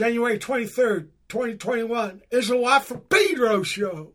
January 23rd, 2021 is a Watt from Pedro show.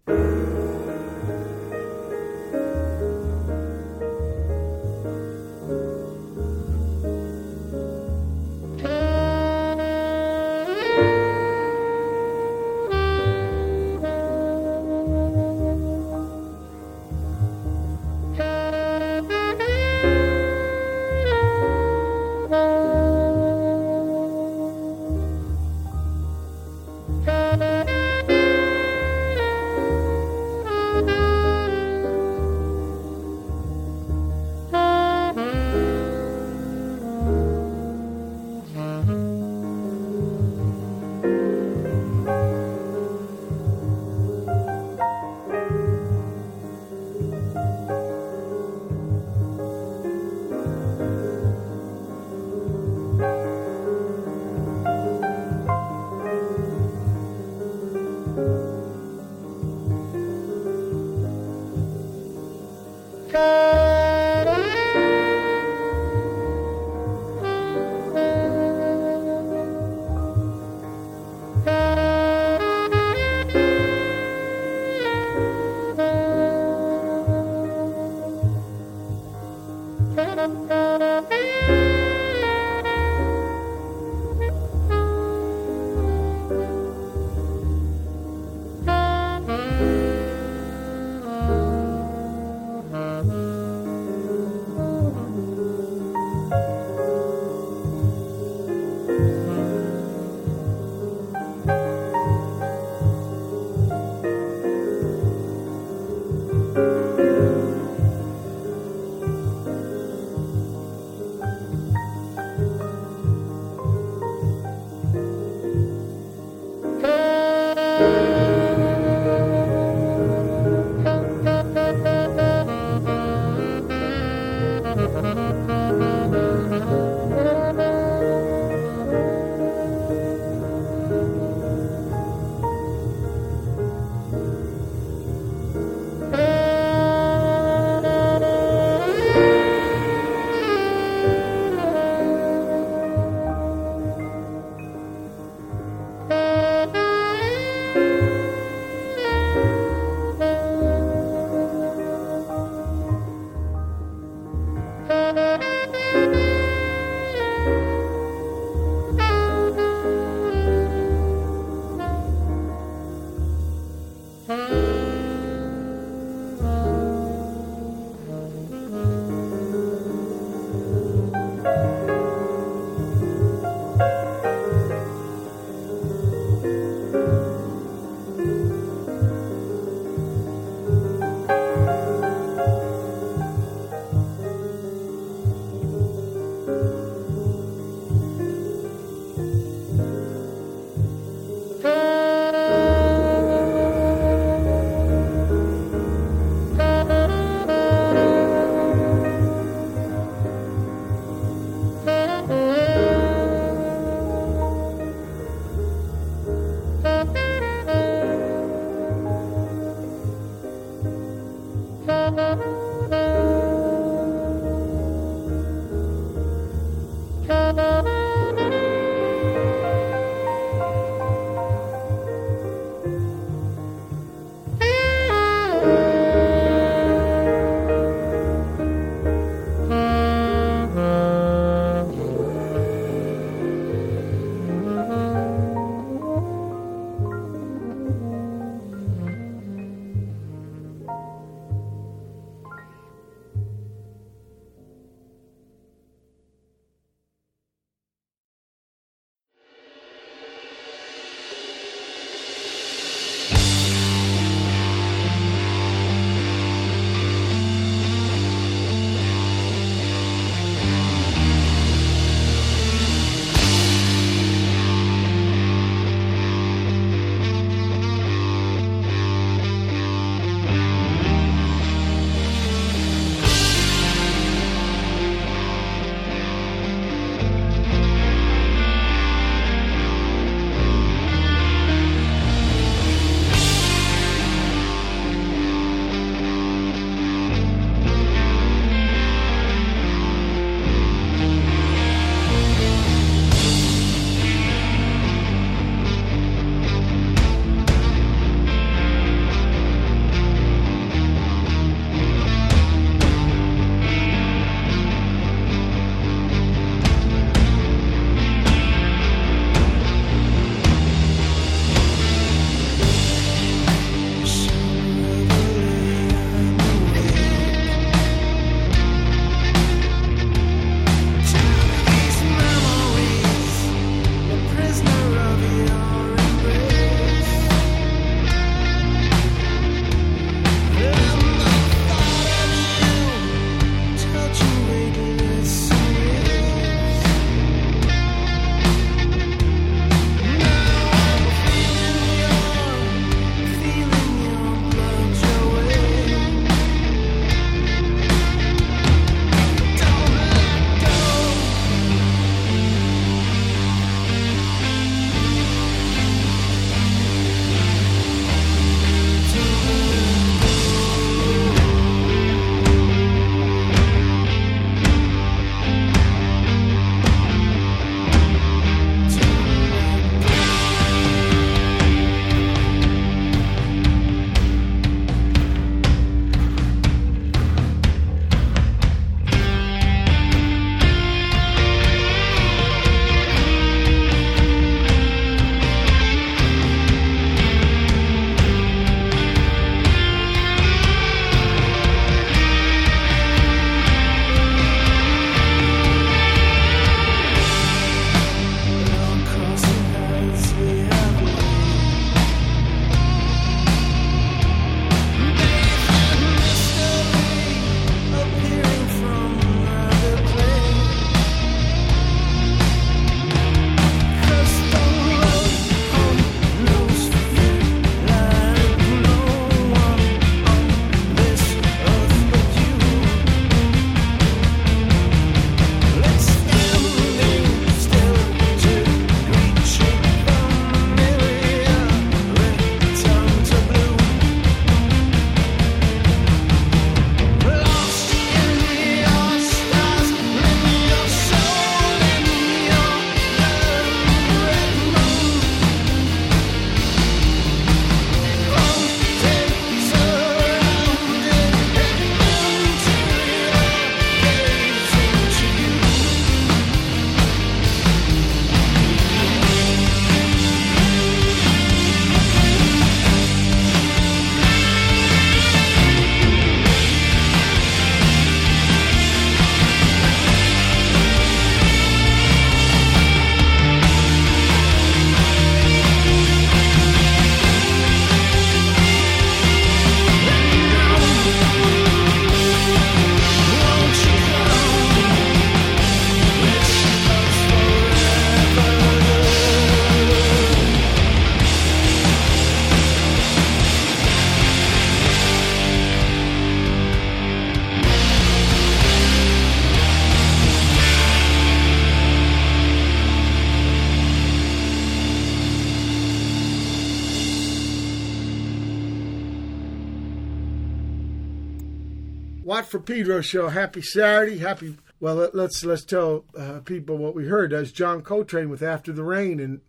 For Pedro show. Happy Saturday. Happy. Well, let- let's let's tell uh, people what we heard. That's John Coltrane with "After the Rain," and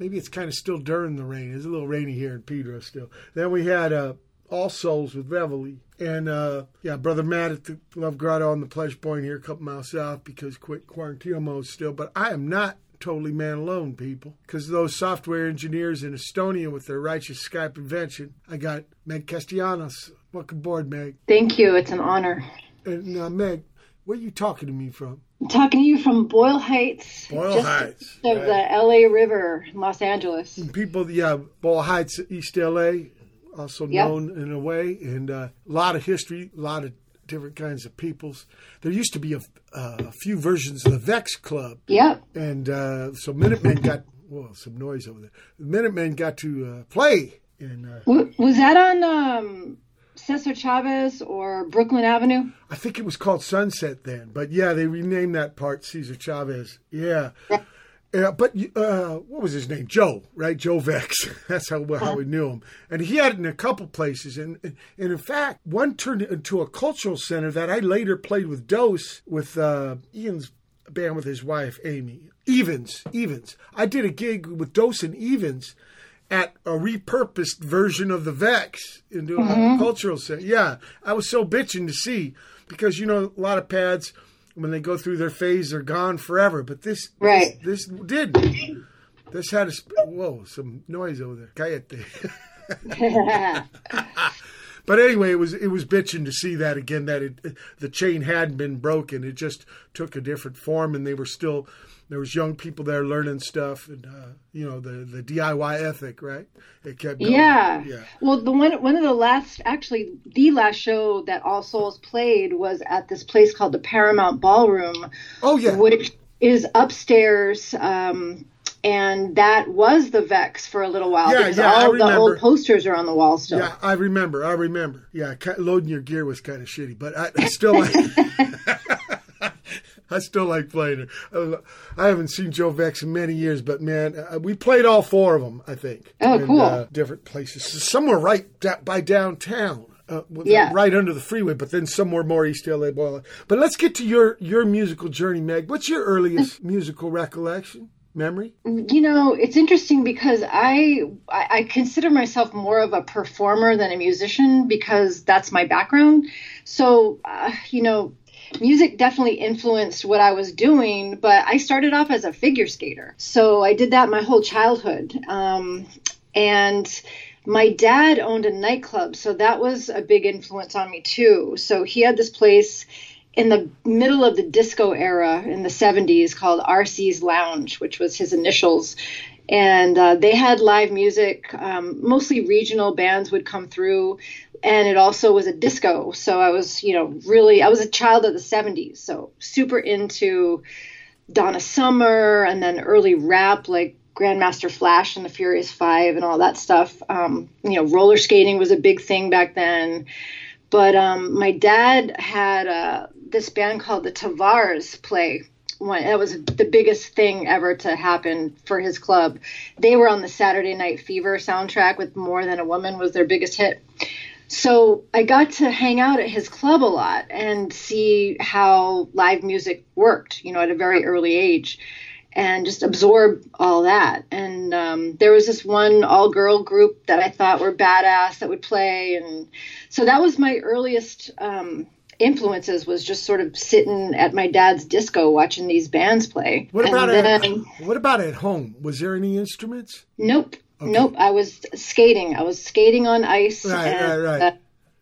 maybe it's kind of still during the rain. It's a little rainy here in Pedro still. Then we had uh, All Souls with Reveille, and uh, yeah, brother Matt at the Love Grotto on the Pleasure Point here, a couple miles south because quick quarantine mode still. But I am not totally man alone, people, because those software engineers in Estonia with their righteous Skype invention. I got Meg Castellanos. Welcome aboard, Meg. Thank you. It's an honor. And uh, Meg, where are you talking to me from? I'm talking to you from Boyle Heights, Boyle just Heights, of right. the LA River, Los Angeles. People, yeah, Boyle Heights, East LA, also Yep. known in a way, and uh, a lot of history, a lot of different kinds of peoples. There used to be a, uh, a few versions of the Vex Club, Yep. and uh, so Minutemen got well, some noise over there. Minutemen got to uh, play, and uh, W- was that on um, Cesar Chavez or Brooklyn Avenue? I think it was called Sunset then, but yeah, they renamed that part Cesar Chavez. Yeah. Yeah, but uh, what was his name? Joe, right? Joe Vex. That's how how we knew him, and he had it in a couple places, and and in fact, one turned into a cultural center that I later played with Dos with uh, Ian's band with his wife Amy Evans. Evens. I did a gig with Dos and Evens at a repurposed version of the Vex into a mm-hmm. cultural center. Yeah, I was so bitching to see because you know a lot of pads when they go through their phase they're gone forever, but this Right. this, this did. This had a sp- whoa some noise over there. Cállate. But anyway, it was it was bitching to see that again that it, the chain hadn't been broken. It just took a different form, and they were still there was young people there learning stuff, and uh, you know the the DIY ethic, right? It kept going. Yeah. yeah. Well, the one one of the last, actually, the last show that All Souls played was at this place called the Paramount Ballroom, Oh yeah, which is upstairs. Um, and that was the Vex for a little while Yeah, because yeah, I all the old posters are on the wall still. yeah. I remember. I remember. Yeah, loading your gear was kind of shitty, but I, I still like. I still like playing. Uh, I haven't seen Joe Vex in many years, but man, uh, we played all four of them. I think. Oh, And, cool. Uh, different places. Somewhere right da- by downtown. Uh, Yeah. right under the freeway, but then somewhere more East LA. Boyle. But let's get to your your musical journey, Meg. What's your earliest musical recollection, memory? You know, it's interesting because I, I I consider myself more of a performer than a musician because that's my background. So, uh, you know, music definitely influenced what I was doing, but I started off as a figure skater. So I did that my whole childhood. Um, and my dad owned a nightclub, so that was a big influence on me too. So he had this place in the middle of the disco era in the 70s called RC's Lounge, which was his initials. And uh, they had live music. Um, mostly regional bands would come through, and it also was a disco. So I was, you know, really, I was a child of the 70s, so super into Donna Summer and then early rap like Grandmaster Flash and the Furious Five and all that stuff. Um, you know, roller skating was a big thing back then. But um, my dad had uh, this band called the Tavares play. One, that was the biggest thing ever to happen for his club. They were on the Saturday Night Fever soundtrack with More Than a Woman was their biggest hit. So I got to hang out at his club a lot and see how live music worked, you know, at a very early age and just absorb all that. And um, there was this one all girl group that I thought were badass that would play. And so that was my earliest um, influences was just sort of sitting at my dad's disco watching these bands play. What about then- at, what about at home? Was there any instruments? Nope. Nope. I was skating. I was skating on ice. Right, and, right, right. uh,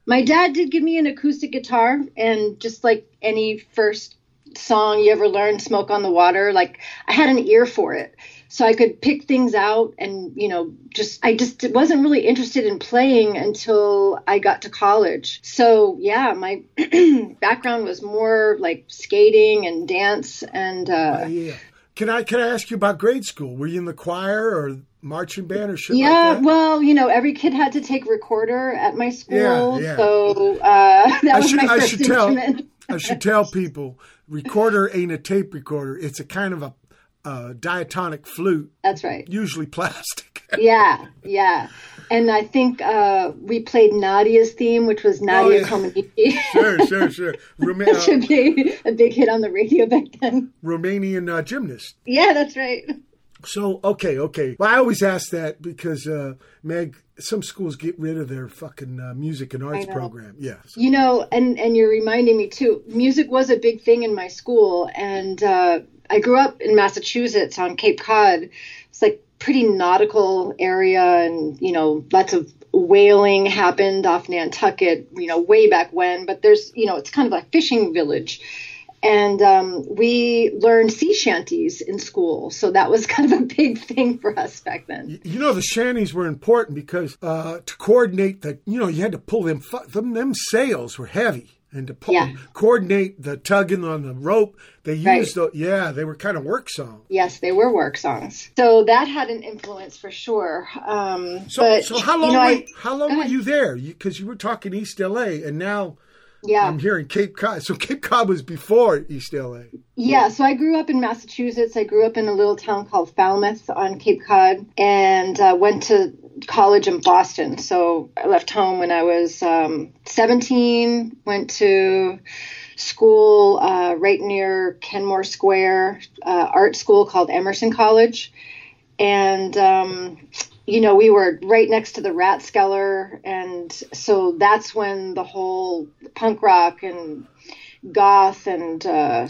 my dad did give me an acoustic guitar, and just like any first song you ever learned, "Smoke on the Water," like I had an ear for it, so I could pick things out, and you know, just I just wasn't really interested in playing until I got to college. So yeah, my background was more like skating and dance, and uh, Yeah. Can I can I ask you about grade school? Were you in the choir or marching band or shit Yeah, like well, you know, every kid had to take recorder at my school, yeah. so uh, that I was should my I first should tell instrument. I should tell people recorder ain't a tape recorder. It's a kind of a uh, diatonic flute, That's right. usually plastic. Yeah, yeah. and I think uh, we played Nadia's theme, which was Nadia oh, yeah. sure, sure, sure. Roma- that should be a big hit on the radio back then. Romanian uh, gymnast. Yeah, that's right. So okay, okay. Well, I always ask that because uh, Meg, some schools get rid of their fucking uh, music and arts program. Yeah, you know, and and you're reminding me too. Music was a big thing in my school, and uh, I grew up in Massachusetts on Cape Cod. It's like pretty nautical area, and you know, lots of whaling happened off Nantucket. You know, way back when. But there's, you know, it's kind of a fishing village and um, we learned sea shanties in school. So that was kind of a big thing for us back then. You know, the shanties were important because uh, to coordinate the, you know, you had to pull them, them, them sails were heavy. And to pull, yeah. coordinate the tugging on the rope, they used right. the, yeah, they were kind of work songs. Yes, they were work songs. So that had an influence for sure. Um, so, but, so how long, you know, were, I, how long were you there? Because you, you were talking East LA, and now yeah. I'm here in Cape Cod. So Cape Cod was before East LA. Yeah. So I grew up in Massachusetts. I grew up in a little town called Falmouth on Cape Cod and uh, went to college in Boston. So I left home when I was um, 17, went to school uh, right near Kenmore Square, uh, art school called Emerson College. And um, you know, we were right next to the Rat Rathskeller, and so that's when the whole punk rock and goth and uh,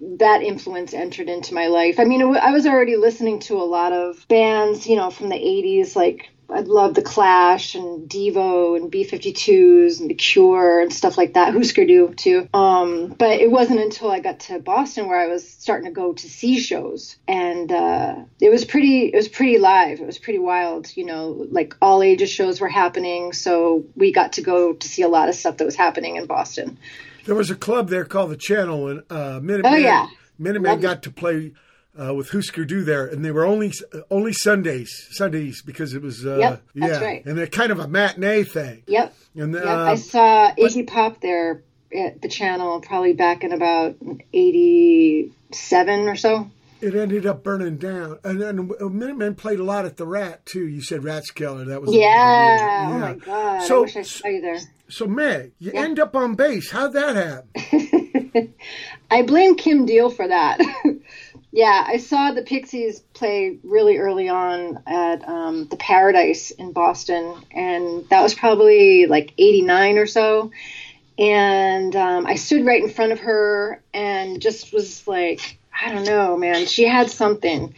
that influence entered into my life. I mean, I was already listening to a lot of bands, you know, from the 80s, like I love the Clash and Devo and B52s and The Cure and stuff like that. Husker Du too. Um, but it wasn't until I got to Boston where I was starting to go to see shows, and uh, it was pretty. It was pretty live. It was pretty wild. You know, like all ages shows were happening, so we got to go to see a lot of stuff that was happening in Boston. There was a club there called the Channel, and uh, Minutemen, oh, yeah. Minutemen got to play uh, with Husker Du there, and they were only only Sundays, Sundays because it was uh, yep, yeah, right. and they're kind of a matinee thing. Yep. And yep. I um, saw Iggy Pop there at the channel probably back in about '87 or so. It ended up burning down, and then Minutemen played a lot at the Rat too. You said Rathskeller. That was yeah. yeah. Oh my god! So, I wish I saw you there. So Meg, you yeah. end up on bass. How'd that happen? I blame Kim Deal for that. Yeah, I saw the Pixies play really early on at um, the Paradise in Boston, and that was probably like '89 or so. And um, I stood right in front of her and just was like, I don't know, man. She had something.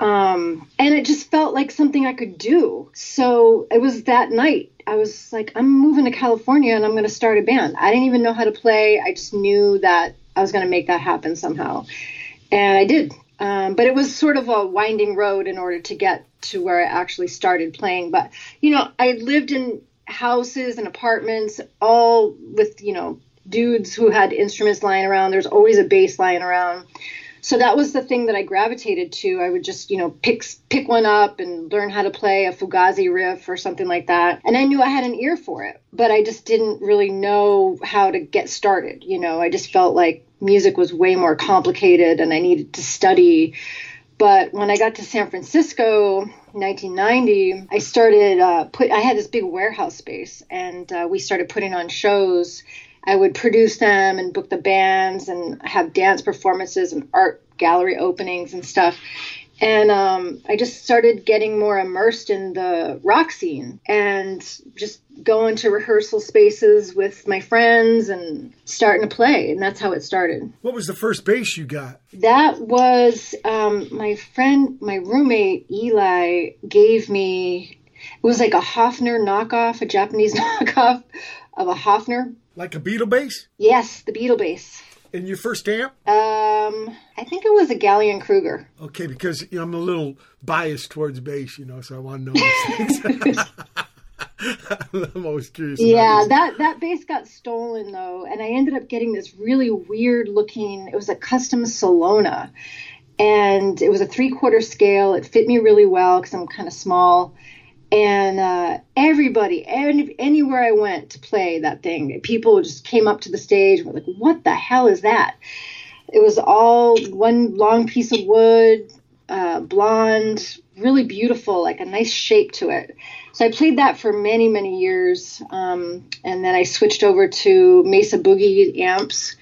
Um, and it just felt like something I could do. So it was that night. I was like, I'm moving to California and I'm going to start a band. I didn't even know how to play. I just knew that I was going to make that happen somehow and I did. Um, but it was sort of a winding road in order to get to where I actually started playing. But you know, I lived in houses and apartments, all with you know dudes who had instruments lying around. There's always a bass lying around. So that was the thing that I gravitated to. I would just, you know, pick pick one up and learn how to play a Fugazi riff or something like that. And I knew I had an ear for it, but I just didn't really know how to get started. You know, I just felt like music was way more complicated and I needed to study. But when I got to San Francisco, 1990, I started uh, put. I had this big warehouse space, and uh, we started putting on shows. I would produce them and book the bands and have dance performances and art gallery openings and stuff and um, I just started getting more immersed in the rock scene and just going to rehearsal spaces with my friends and starting to play, and that's how it started. What was the first bass you got? That was um, my friend, my roommate Eli gave me. It was like a Hofner knockoff, a Japanese knockoff of a Hofner. Like a Beatle bass? Yes, the Beatle bass. And your first amp? Um, I think it was a Gallien-Kruger. Okay, because you know, I'm a little biased towards bass, you know, so I want to know these things. I'm always curious. Yeah, that that bass got stolen though, and I ended up getting this really weird looking. It was a custom Solona, and it was a three quarter scale. It fit me really well because I'm kind of small and uh, everybody any, anywhere i went to play that thing people just came up to the stage and were like what the hell is that it was all one long piece of wood uh, blonde, really beautiful, like a nice shape to it. So I played that for many, many years. Um, and then I switched over to Mesa Boogie amps.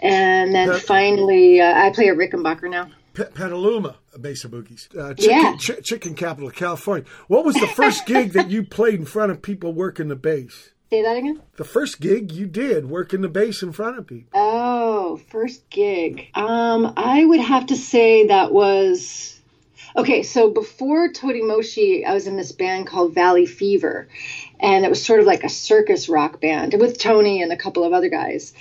And then finally, uh, I play a Rickenbacker now. P- Petaluma, Mesa Boogies. Uh, chicken, Yeah. Ch- chicken capital of California. What was the first gig that you played in front of people working the bass? Say that again? The first gig you did working the bass in front of people. Oh, first gig. Um, I would have to say that was okay. So before Totimoshi, I was in this band called Valley Fever, and it was sort of like a circus rock band with Tony and a couple of other guys.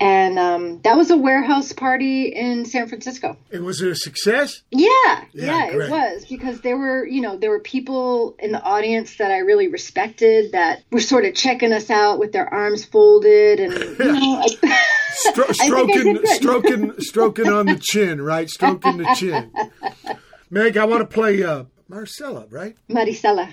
And um, that was a warehouse party in San Francisco. And was it a success? Yeah, Yeah, yeah, it was because there were, you know, there were people in the audience that I really respected that were sort of checking us out with their arms folded and you know, I, Stro- I I stroking, stroking, stroking on the chin, right? Stroking the chin. Meg, I want to play uh, Marcella, right? Maricela.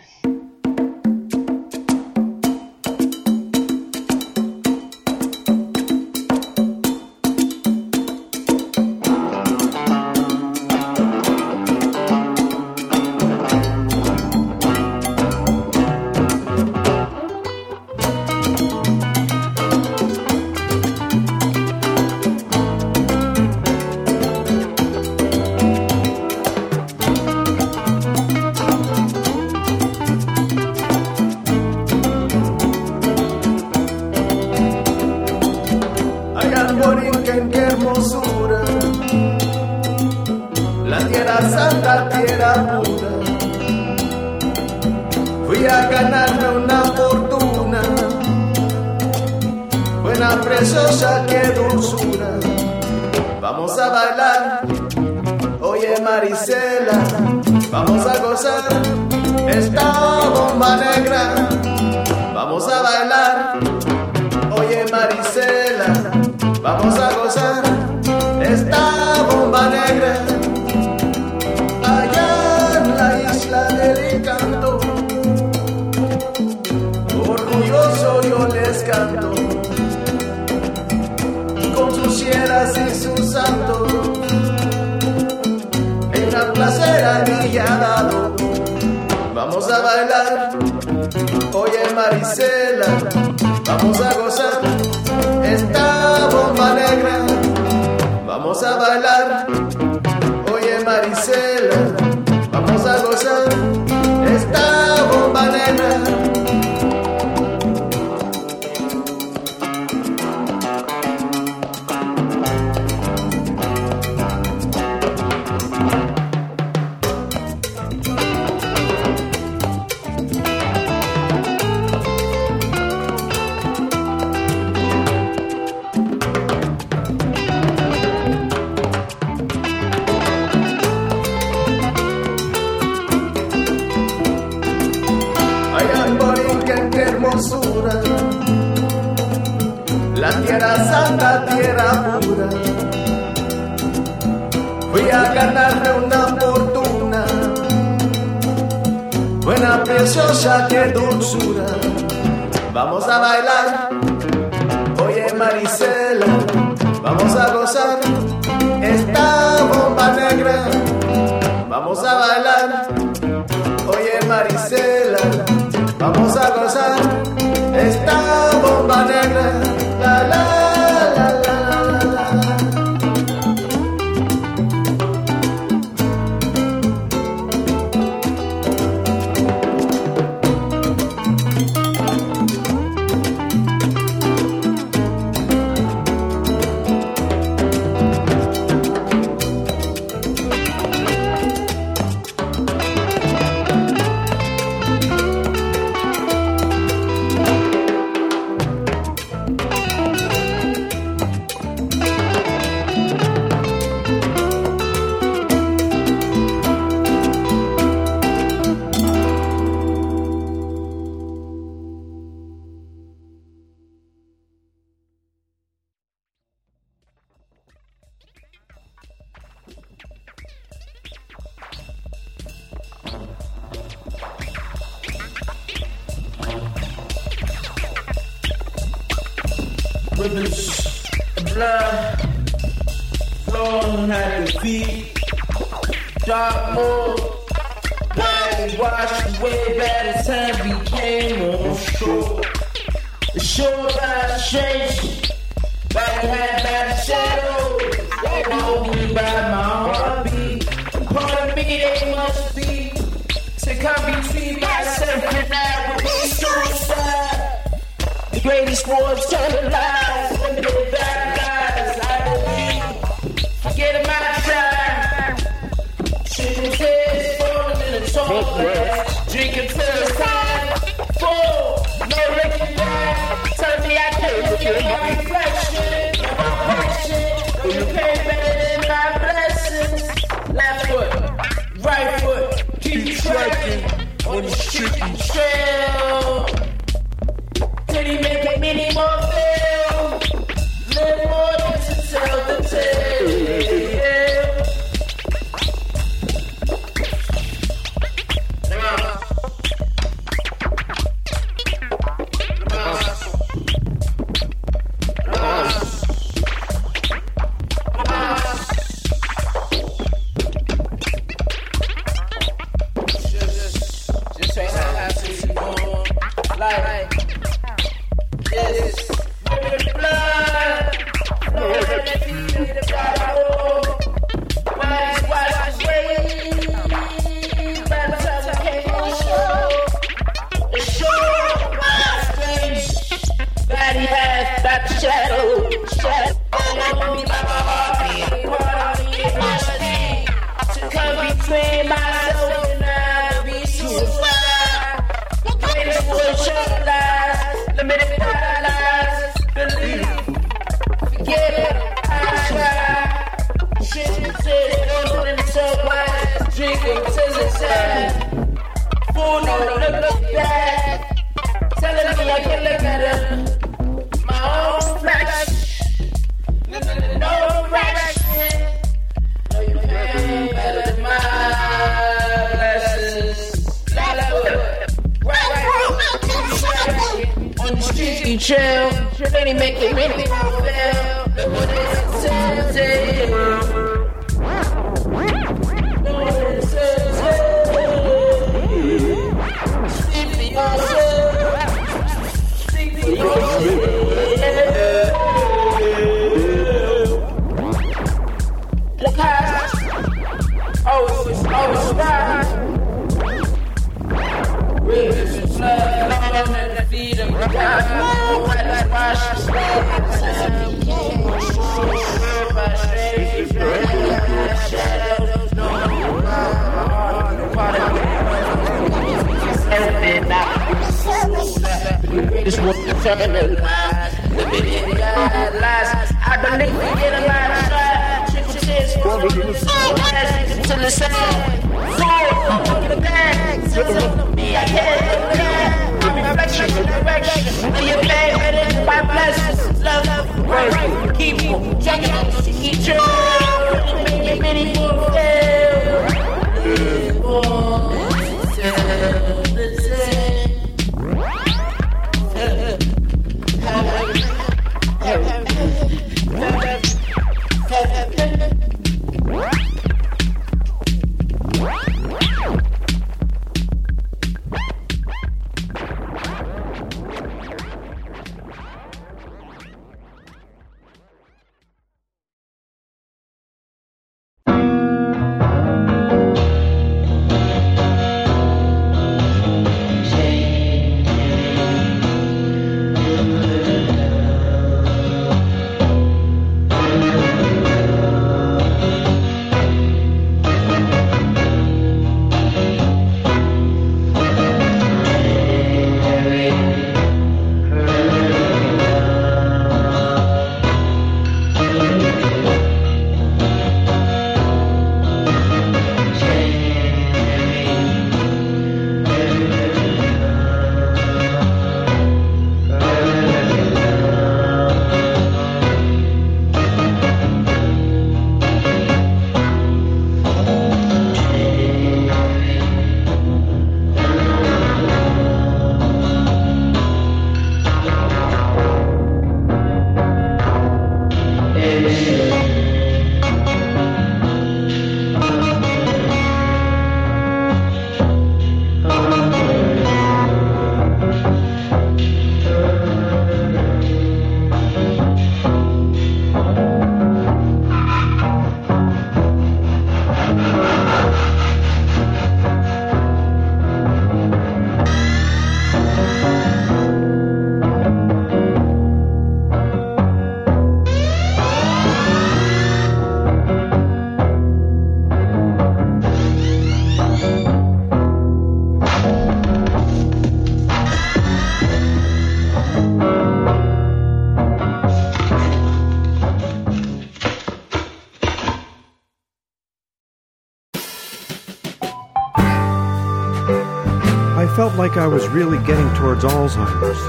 Felt like I was really getting towards Alzheimer's.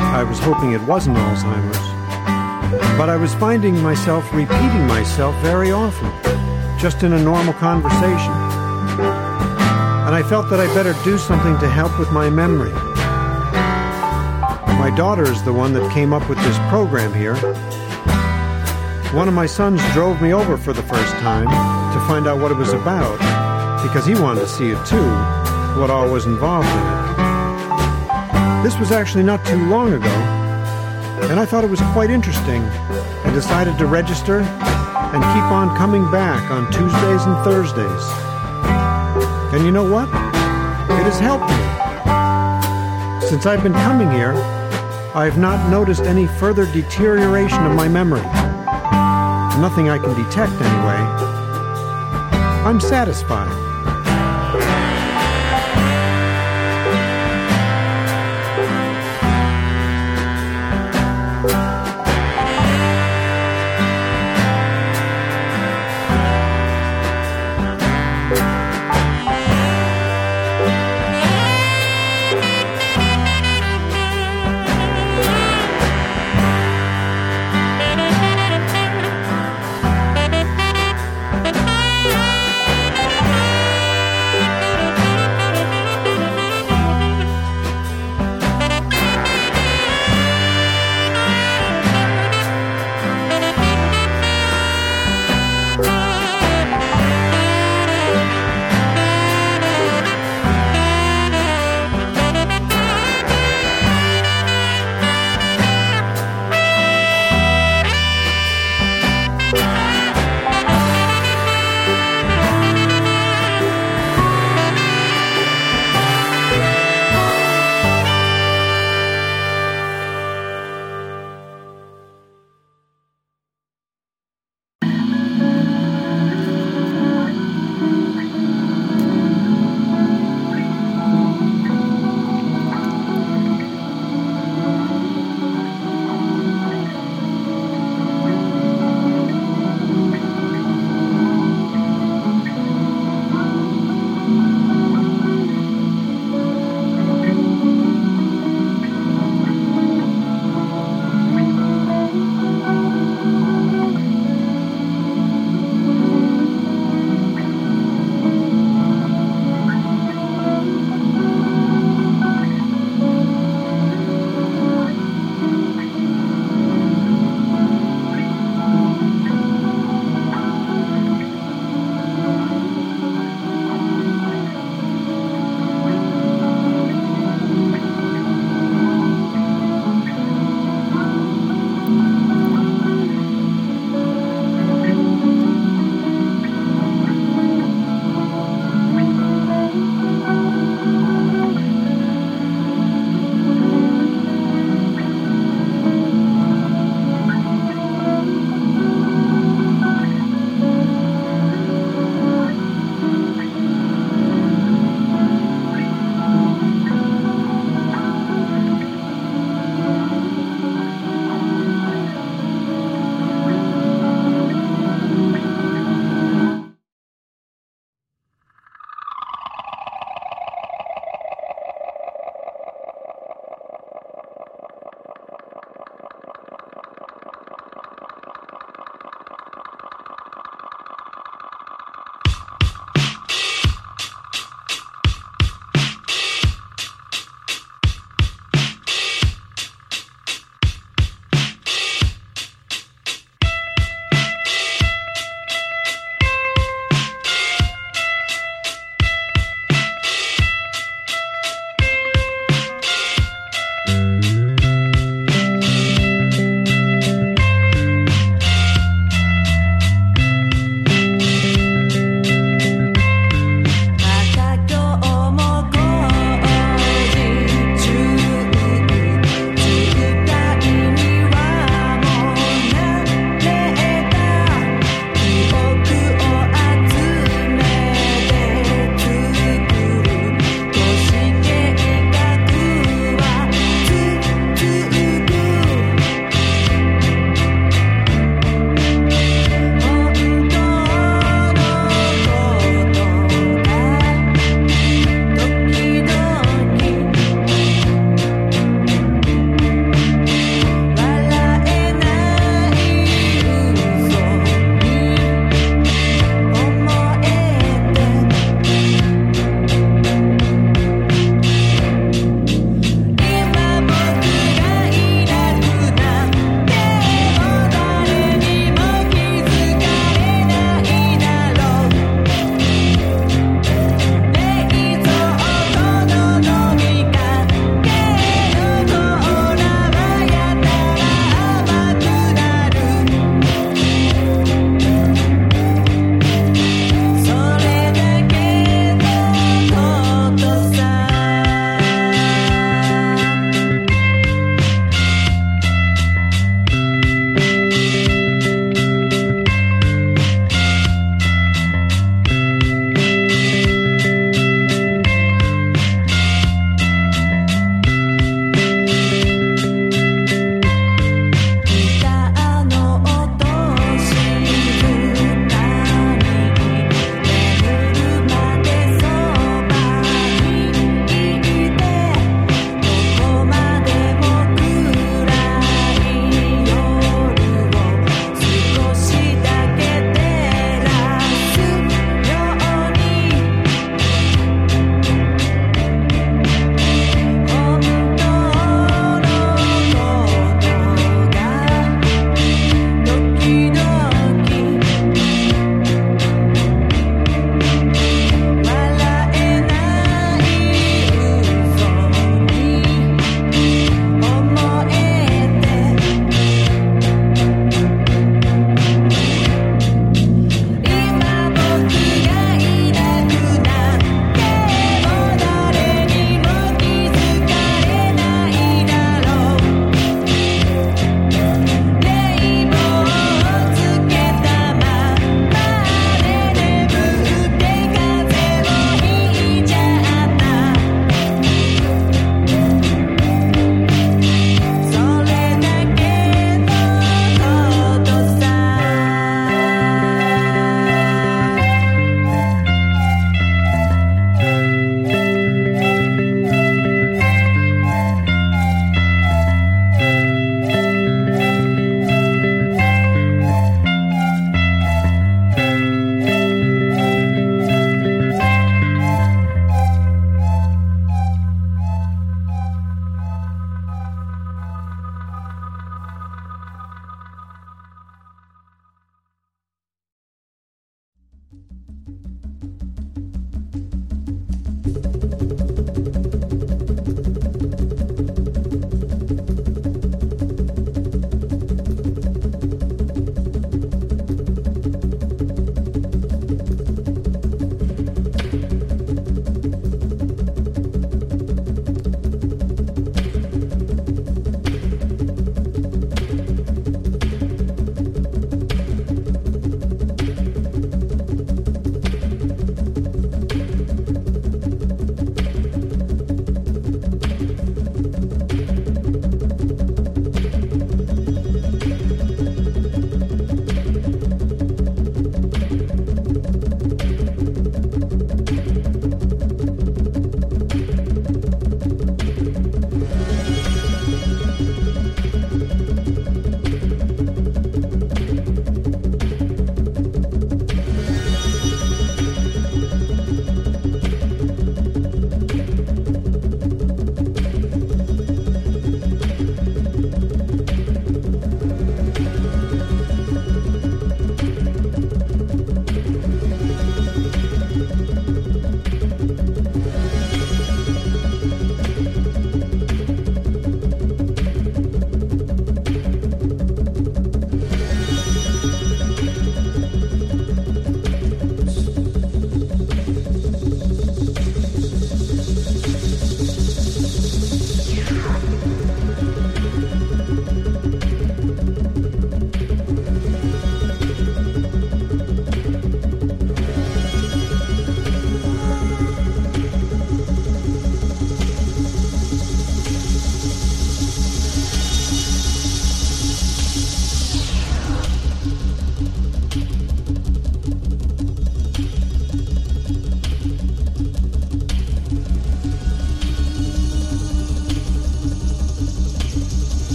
I was hoping it wasn't Alzheimer's. But I was finding myself repeating myself very often, just in a normal conversation. And I felt that I better do something to help with my memory. My daughter is the one that came up with this program here. One of my sons drove me over for the first time to find out what it was about, because he wanted to see it too, what all was involved in it. This was actually not too long ago, and I thought it was quite interesting and decided to register and keep on coming back on Tuesdays and Thursdays. And you know what? It has helped me. Since I've been coming here, I have not noticed any further deterioration of my memory. Nothing I can detect, anyway. I'm satisfied.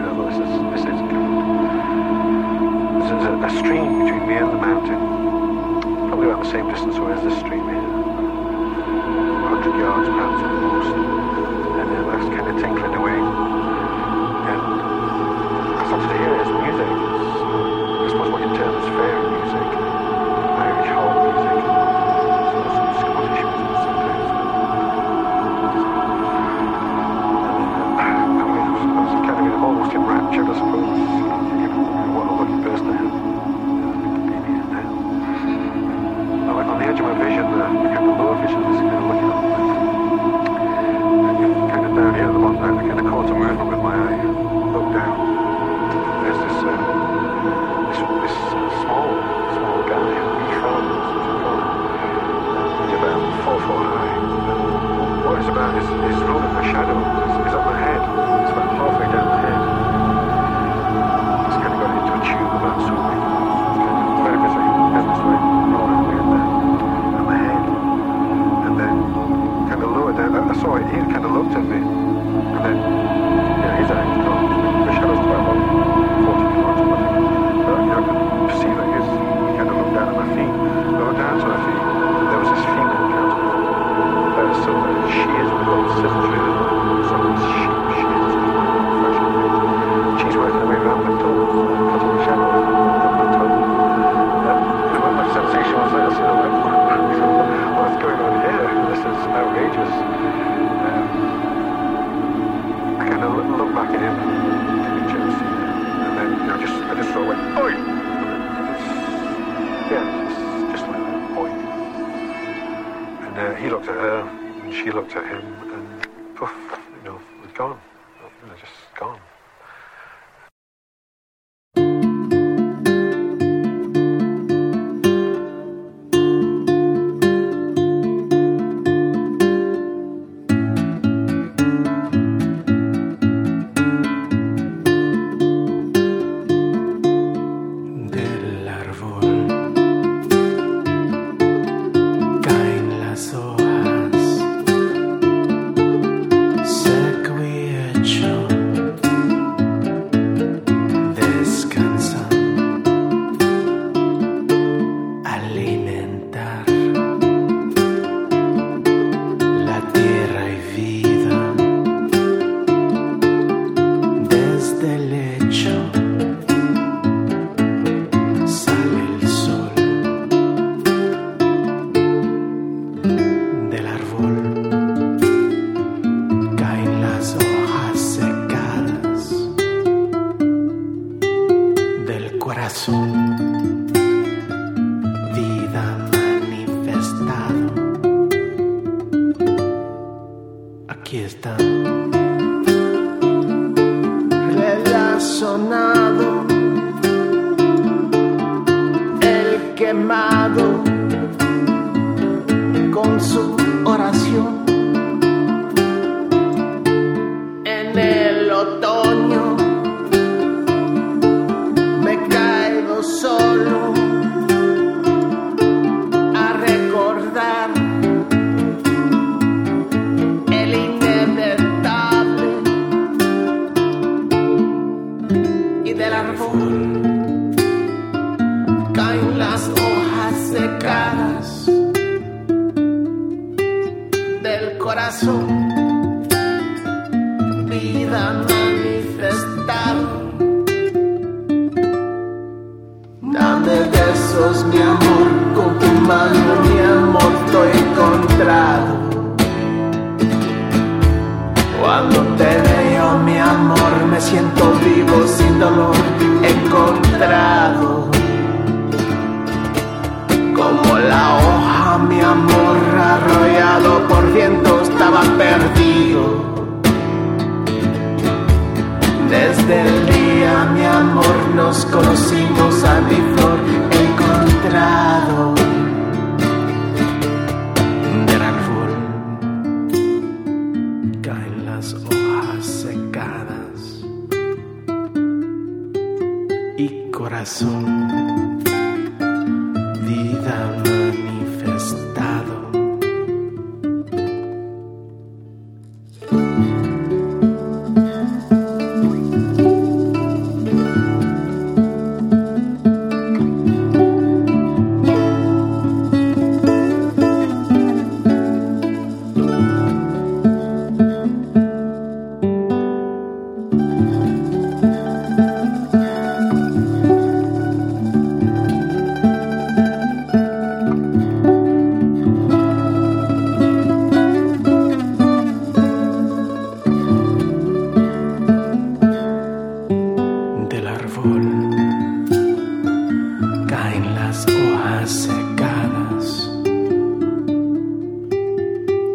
this is, a, stream between me and the mountain. Probably about the same distance away as this stream here. 100 yards perhaps at the most. And uh, that's kind of tinkling away.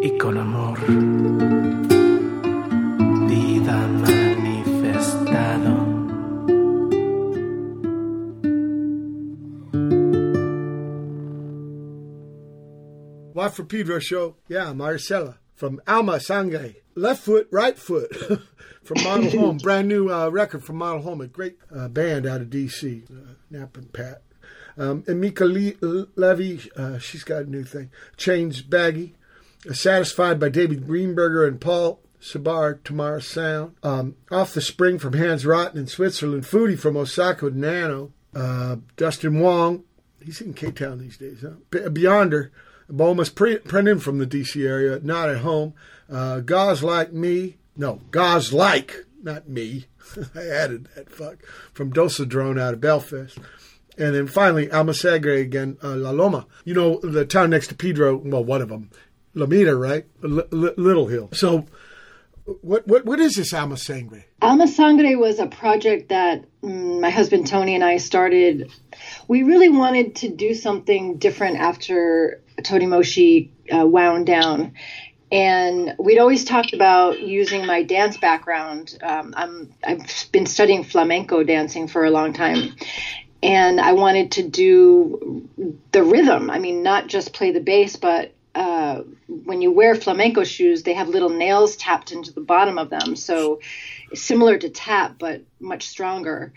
Y con amor vida manifestado. Watt for Pedro show. Yeah, Maricela from Alma Sangre. Left foot, right foot from Model Home. Brand new uh, record from Model Home. A great uh, band out of D.C. Uh, Nap and Pat. Um, and Mica Le- Levi, uh, she's got a new thing. Chains Baggy. Uh, Satisfied by David Greenberger and Paul Cebar, Tomorrow Sound. Um, Off the Spring from Hans Rotten in Switzerland. Foodie from Osaka Nano. Uh, Dustin Wong. He's in Cape Town these days. Huh? B- Beyonder. Bomis pre- Prendin from the DC area, not at home. Uh, Gauze Like Me. No, Gauze Like, not me. I added that fuck. From Dulcidrone out of Belfast. And then finally, Alma Sangre again, uh, La Loma. You know, the town next to Pedro, well, one of them. Lomita, right? L- L- Little Hill. So, what what what is this Alma Sangre? Alma Sangre was a project that mm, my husband Tony and I started. We really wanted to do something different after Totimoshi uh, wound down. And we'd always talked about using my dance background. Um, I'm, I've been studying flamenco dancing for a long time. And I wanted to do the rhythm. I mean, not just play the bass, but uh, when you wear flamenco shoes, they have little nails tapped into the bottom of them. So similar to tap, but much stronger.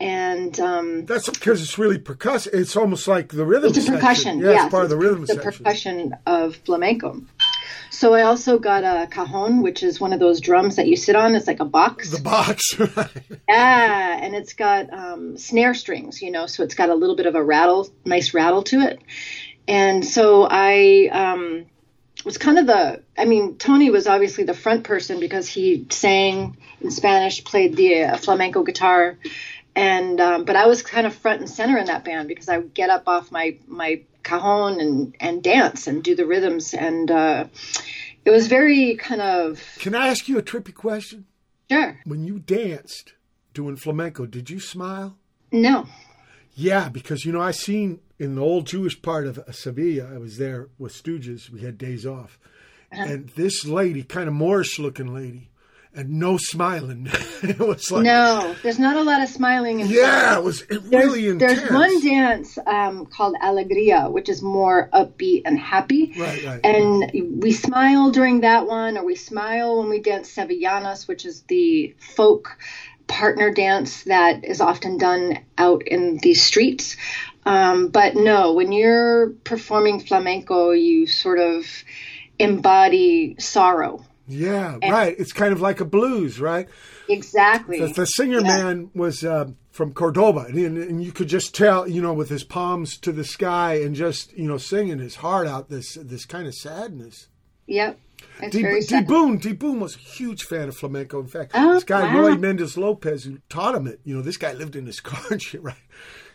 And um, That's because it's really percussive. It's almost like the rhythm it's a percussion. Yeah, it's part of the rhythm the section. percussion of flamenco. So I also got a cajon, which is one of those drums that you sit on. It's like a box. The box, right? Yeah, and it's got um, snare strings, you know, so it's got a little bit of a rattle, nice rattle to it. And so I um, was kind of the, I mean, Tony was obviously the front person because he sang in Spanish, played the uh, flamenco guitar, and um, but I was kind of front and center in that band because I would get up off my my cajon and and dance and do the rhythms, and uh, it was very kind of Can I ask you a trippy question? sure, When you danced doing flamenco, did you smile? no, Yeah, because you know I seen in the old Jewish part of uh, Sevilla. I was there with Stooges. We had days off, Uh-huh. and this lady, kind of Moorish looking lady, and no smiling. it was like, no, there's not a lot of smiling. In yeah, it was it There's, really intense. there's one dance um, called Alegria, which is more upbeat and happy. Right, right. And we smile during that one, or we smile when we dance Sevillanas, which is the folk partner dance that is often done out in the streets. Um, but no, when you're performing flamenco, you sort of embody sorrow. Yeah, right. It's kind of like a blues, right? Exactly. The, the singer Yeah. man was uh, from Cordoba, and, and you could just tell, you know, with his palms to the sky and just, you know, singing his heart out, this this kind of sadness. Yep. D. Boone, D Boone was a huge fan of flamenco. In fact, Oh, this guy wow. Roy Mendez Lopez, who taught him it, you know, this guy lived in his car and shit, right?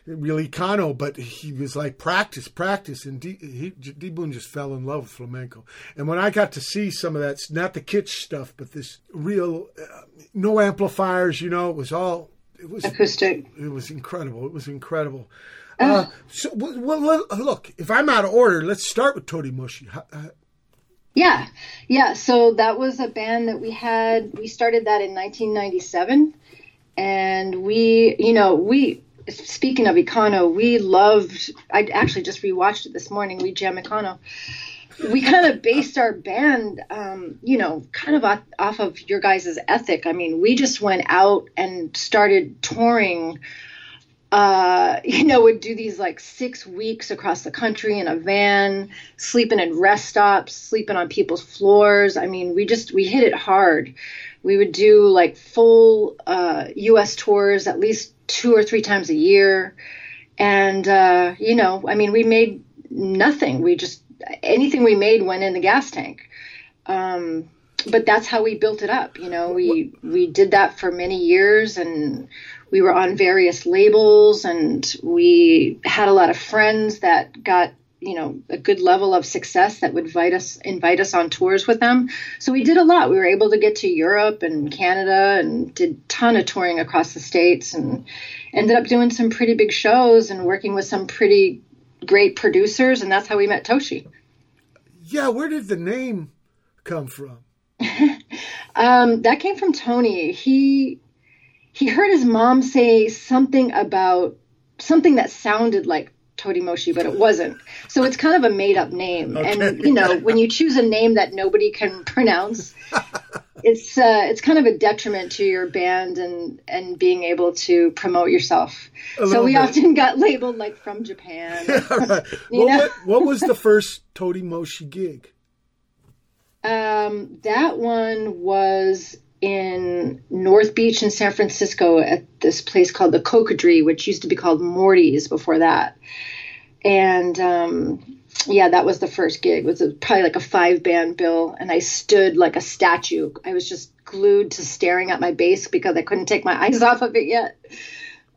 Really Cano, but he was like practice, practice, and D, he, D Boone just fell in love with flamenco. And when I got to see some of that, not the kitsch stuff, but this real, uh, no amplifiers, you know, it was all, it was Acoustic. it was incredible. It was incredible. Uh, so, well, well, look, if I'm out of order, let's start with Totimoshi. How- Yeah, yeah. So that was a band that we had. We started that in 1997, and we, you know, we. Speaking of Econo, we loved. I actually just rewatched it this morning. We jam Econo. We kind of based our band, um, you know, kind of off, off of your guys' ethic. I mean, we just went out and started touring uh, you know, would do these like six weeks across the country in a van, sleeping in rest stops, sleeping on people's floors. I mean, we just we hit it hard. We would do like full uh, U.S. tours at least two or three times a year, and uh, you know, I mean, we made nothing. We just anything we made went in the gas tank. Um, but that's how we built it up. You know, we we did that for many years, and we were on various labels, and we had a lot of friends that got you know a good level of success that would invite us invite us on tours with them. So we did a lot. We were able to get to Europe and Canada, and did ton of touring across the states, and ended up doing some pretty big shows and working with some pretty great producers, and that's how we met Toshi. yeah, where did the name come from? Um, that came from Tony. He he heard his mom say something about something that sounded like Totimoshi, but it wasn't. So it's kind of a made up name. And you know, when you choose a name that nobody can pronounce, it's uh, it's kind of a detriment to your band and and being able to promote yourself. So we bit. often got labeled like from Japan. All right. What, what, was the first Totimoshi gig? Um, that one was in North Beach in San Francisco at this place called the Cocodrie, which used to be called Morty's before that. And um, yeah, that was the first gig. It was a, probably like a five band bill, and I stood like a statue. I was just glued to staring at my bass because I couldn't take my eyes off of it yet.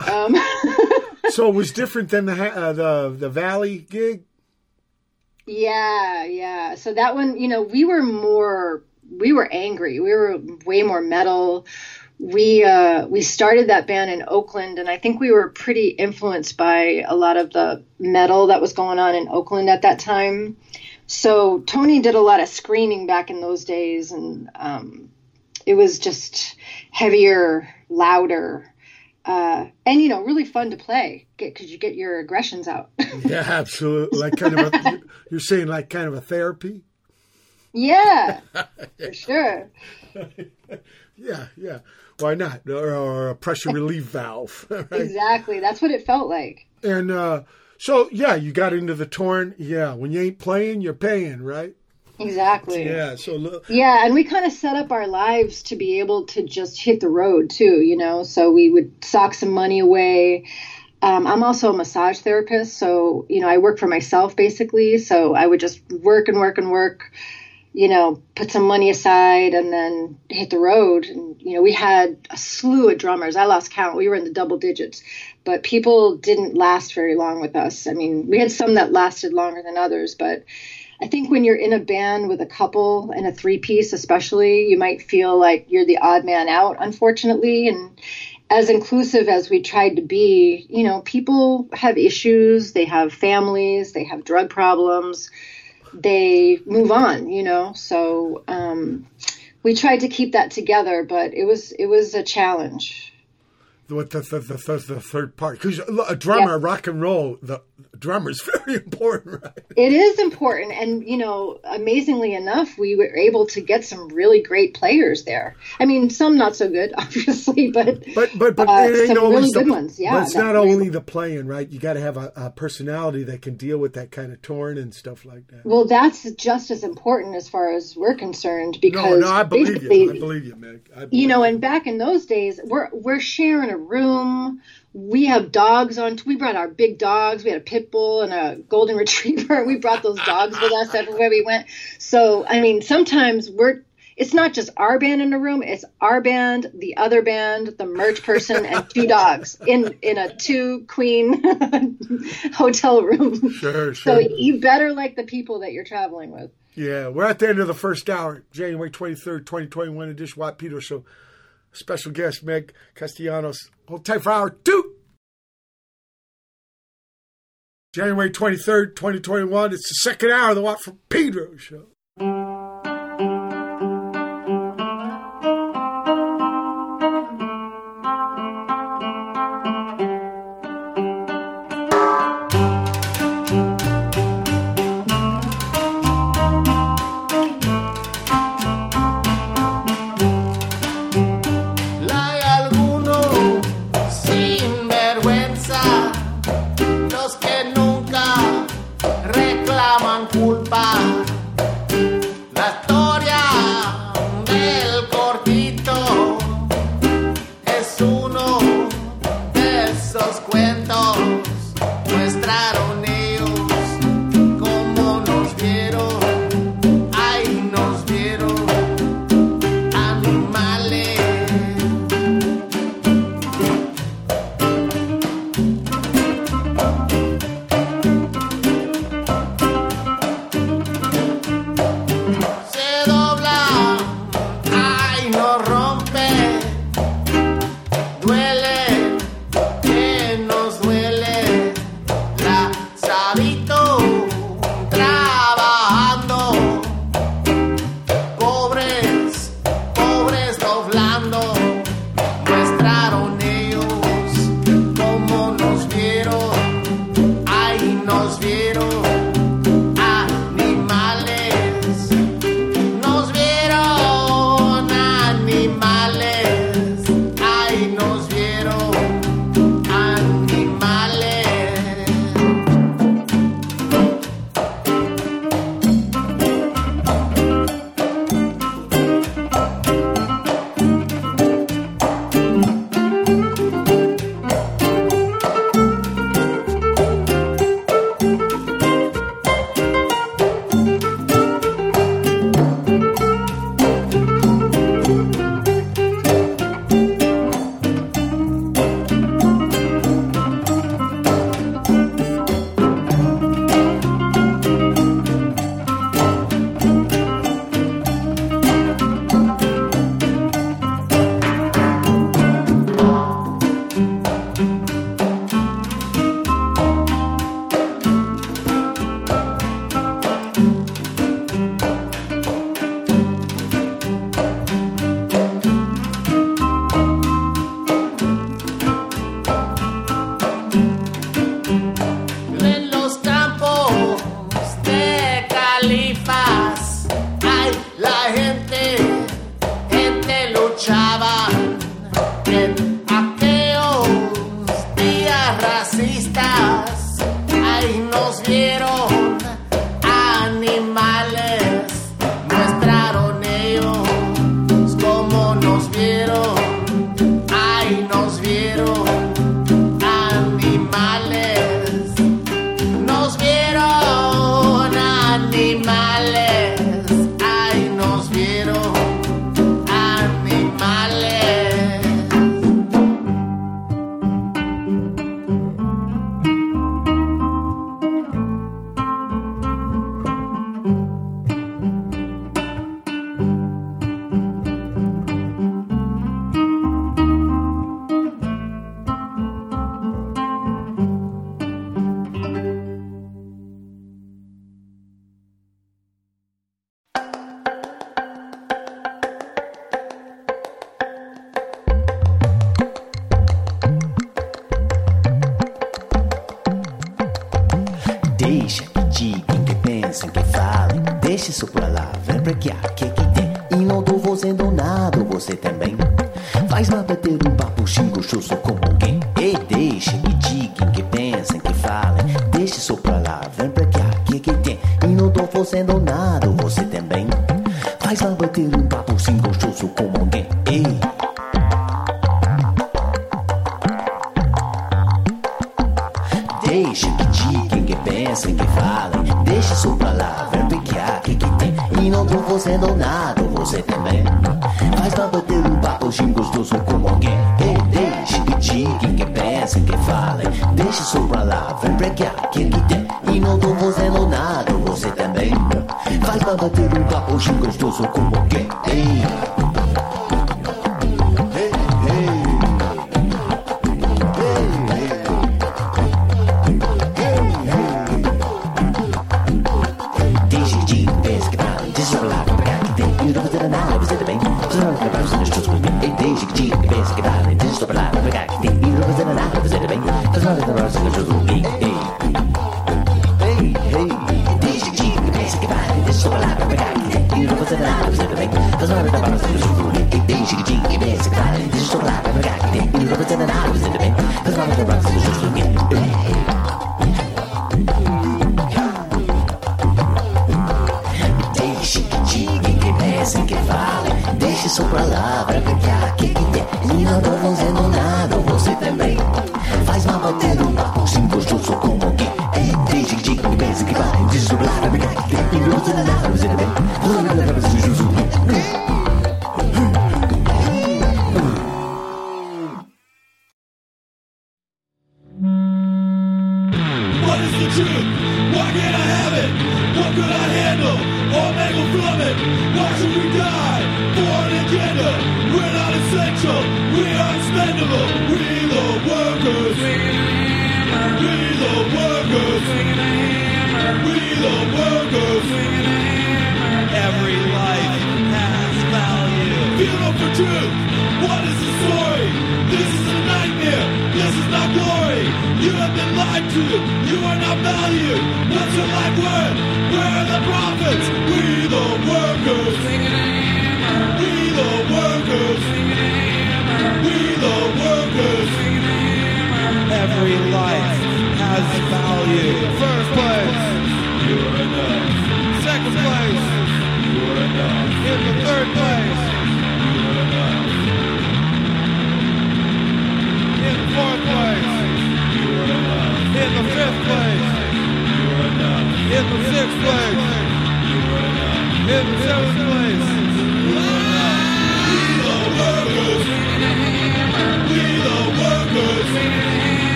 Um, So it was different than the uh, the the Valley gig. Yeah, yeah. So that one, you know, we were more we were angry. We were way more metal. we uh, we started that band in Oakland, and I think we were pretty influenced by a lot of the metal that was going on in Oakland at that time. So Tony did a lot of screening back in those days, and um, it was just heavier, louder, uh, and you know, really fun to play because you get your aggressions out. Yeah, absolutely. Like kind of a, you're saying like kind of a therapy. Yeah, for sure. Yeah, yeah. Why not? Or, or a pressure relief valve. Right? Exactly. That's what it felt like. And uh, so, yeah, you got into the torn. Yeah, when you ain't playing, you're paying, right? Exactly. Yeah. So look. Yeah, and we kind of set up our lives to be able to just hit the road too, you know. So we would sock some money away. Um, I'm also a massage therapist, so you know I work for myself basically. So I would just work and work and work, you know, put some money aside and then hit the road. And you know, we had a slew of drummers. I lost count. We were in the double digits, but people didn't last very long with us. I mean, we had some that lasted longer than others, but I think when you're in a band with a couple and a three piece, especially, you might feel like you're the odd man out, unfortunately. And as inclusive as we tried to be, you know, people have issues, they have families, they have drug problems, they move on, you know. So um, we tried to keep that together, but it was it was a challenge. What the the, the, the, the third part? Because a drummer, Yeah. rock and roll, the drummer is very important, right? It is important, and you know, amazingly enough, we were able to get some really great players there. I mean, some not so good, obviously, but But but but Uh, some really the, good ones, yeah, But it's not only the playing, right? You got to have a, a personality that can deal with that kind of torn and stuff like that. well, that's just as important as far as we're concerned because no, I believe you. I believe you, Meg. I you know, and back in those days, we're we're sharing a room. We have dogs on. We brought our big dogs. We had a pit bull and a golden retriever. We brought those dogs with us everywhere we went. So, I mean, sometimes we're. It's not just our band in a room. It's our band, the other band, the merch person, and two dogs in in a two queen hotel room. Sure, sure. So you better like the people that you're traveling with. Yeah, we're at the end of the first hour, January 23rd, 2021 edition, Watt Peter Show. Special guest, Meg Castellanos. Hold tight for hour two. January 23rd, 2021. It's the second hour of the Watt from Pedro Show.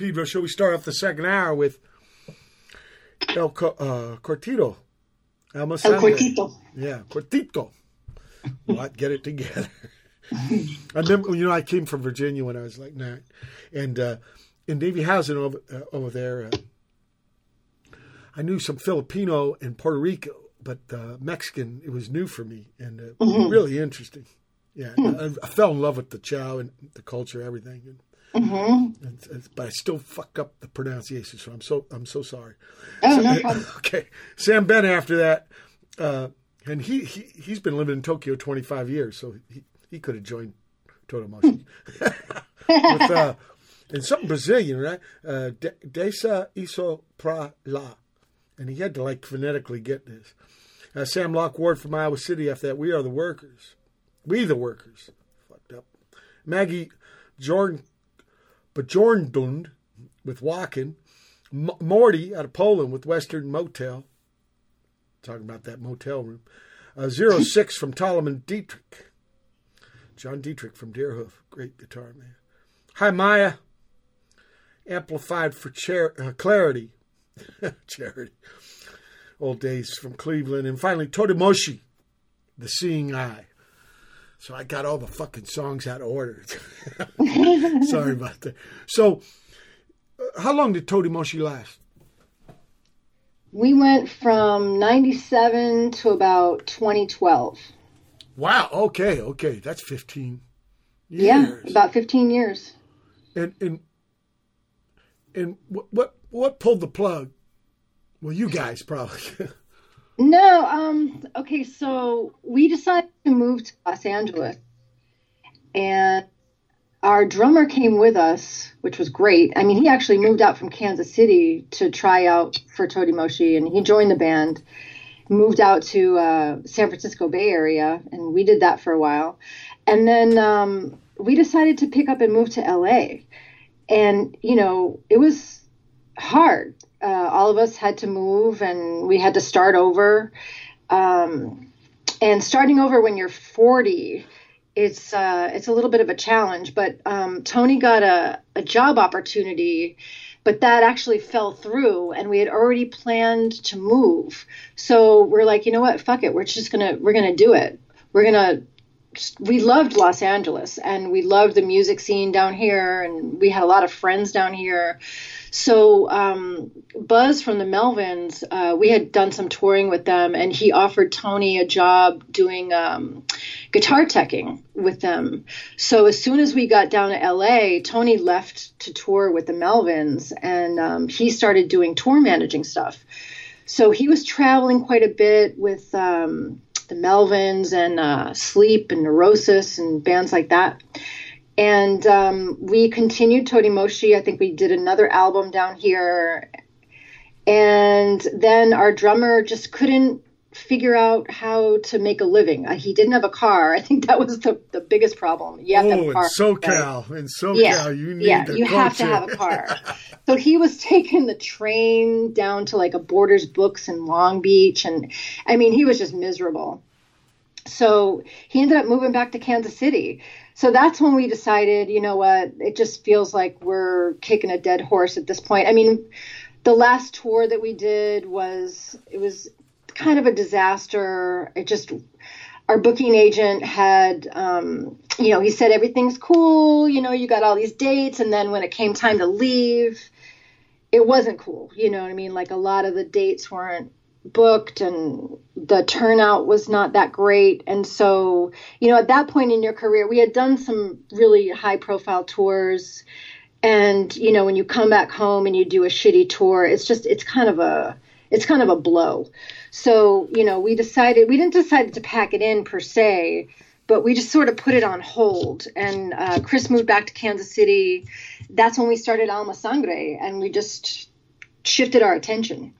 Pedro. Shall we start off the second hour with El Co- uh, Cortito? El, Cortito. Yeah, Cortito. What? Get it together. I remember, you know, I came from Virginia when I was like nine, and uh, in Davy Housing over, uh, over there, uh, I knew some Filipino and Puerto Rico, but uh, Mexican it was new for me and uh, really interesting. Yeah, I, I fell in love with the chow and the culture, everything. And, and- and- but I still fuck up the pronunciation, so I'm so I'm so sorry. Oh, So- no problem. Okay, Sam Ben. After that, uh, and he, he he's been living in Tokyo 25 years, so he, he could have joined Totimoshi with uh, and something Brazilian, right? Uh, De- Deixa isso pra la, and he had to like phonetically get this. Uh, Sam Locke Ward from Iowa City. After that, we are the workers. We the workers. Fucked up. Maggie Jordan, Bjorklund with Walking. M- Mordy out of Poland with Western Motel. Talking about that motel room. Uh, Zero Six from Tolman Dieterich. John Dieterich from Deerhoof. Great guitar, man. Hy Maya. Amplified for char- uh, Clarity. Charity. Old days from Cleveland. And finally, Totimoshi, The Seeing Eye. So I got all the fucking songs out of order. Sorry about that. So, uh, how long did Totimoshi last? We went from 97 to about 2012. Wow. Okay. Okay. That's 15 years. Yeah, about 15 years. And and and what what what pulled the plug? Well, you guys probably. No, um, okay, so we decided to move to Los Angeles. And our drummer came with us, which was great. I mean, he actually moved out from Kansas City to try out for Totimoshi, and he joined the band, moved out to uh, San Francisco Bay Area, and we did that for a while. And then um, we decided to pick up and move to LA. And, you know, it was hard. Uh, all of us had to move and we had to start over. Um, and starting over when you're 40, it's uh, it's a little bit of a challenge. But um, Tony got a, a job opportunity, but that actually fell through, and we had already planned to move. So we're like, you know what? Fuck it. We're just gonna we're gonna do it. We're gonna we loved Los Angeles and we loved the music scene down here and we had a lot of friends down here. So um, Buzz from the Melvins, uh, we had done some touring with them and he offered Tony a job doing um, guitar teching with them. So as soon as we got down to LA, Tony left to tour with the Melvins and um, he started doing tour managing stuff. So he was traveling quite a bit with um, the Melvins and uh, Sleep and Neurosis and bands like that. And um, we continued Totimoshi. I think we did another album down here. And then our drummer just couldn't figure out how to make a living. Uh, he didn't have a car. I think that was the, the biggest problem. You have to have oh, a in car. SoCal, in SoCal, Yeah, you need yeah, you have to have a car. so he was taking the train down to like a Borders Books in Long Beach, and I mean, he was just miserable. So he ended up moving back to Kansas City. So that's when we decided, you know what, it just feels like we're kicking a dead horse at this point. I mean, the last tour that we did was it was kind of a disaster. It just our booking agent had um, you know he said everything's cool you know you got all these dates and then when it came time to leave it wasn't cool you know what i mean? Like a lot of the dates weren't booked and the turnout was not that great. And so you know at that point in your career we had done some really high profile tours. And you know when you come back home and you do a shitty tour it's just it's kind of a it's kind of a blow so you know we decided we didn't decide to pack it in per se but we just sort of put it on hold and uh, chris moved back to kansas city that's when we started alma sangre and we just shifted our attention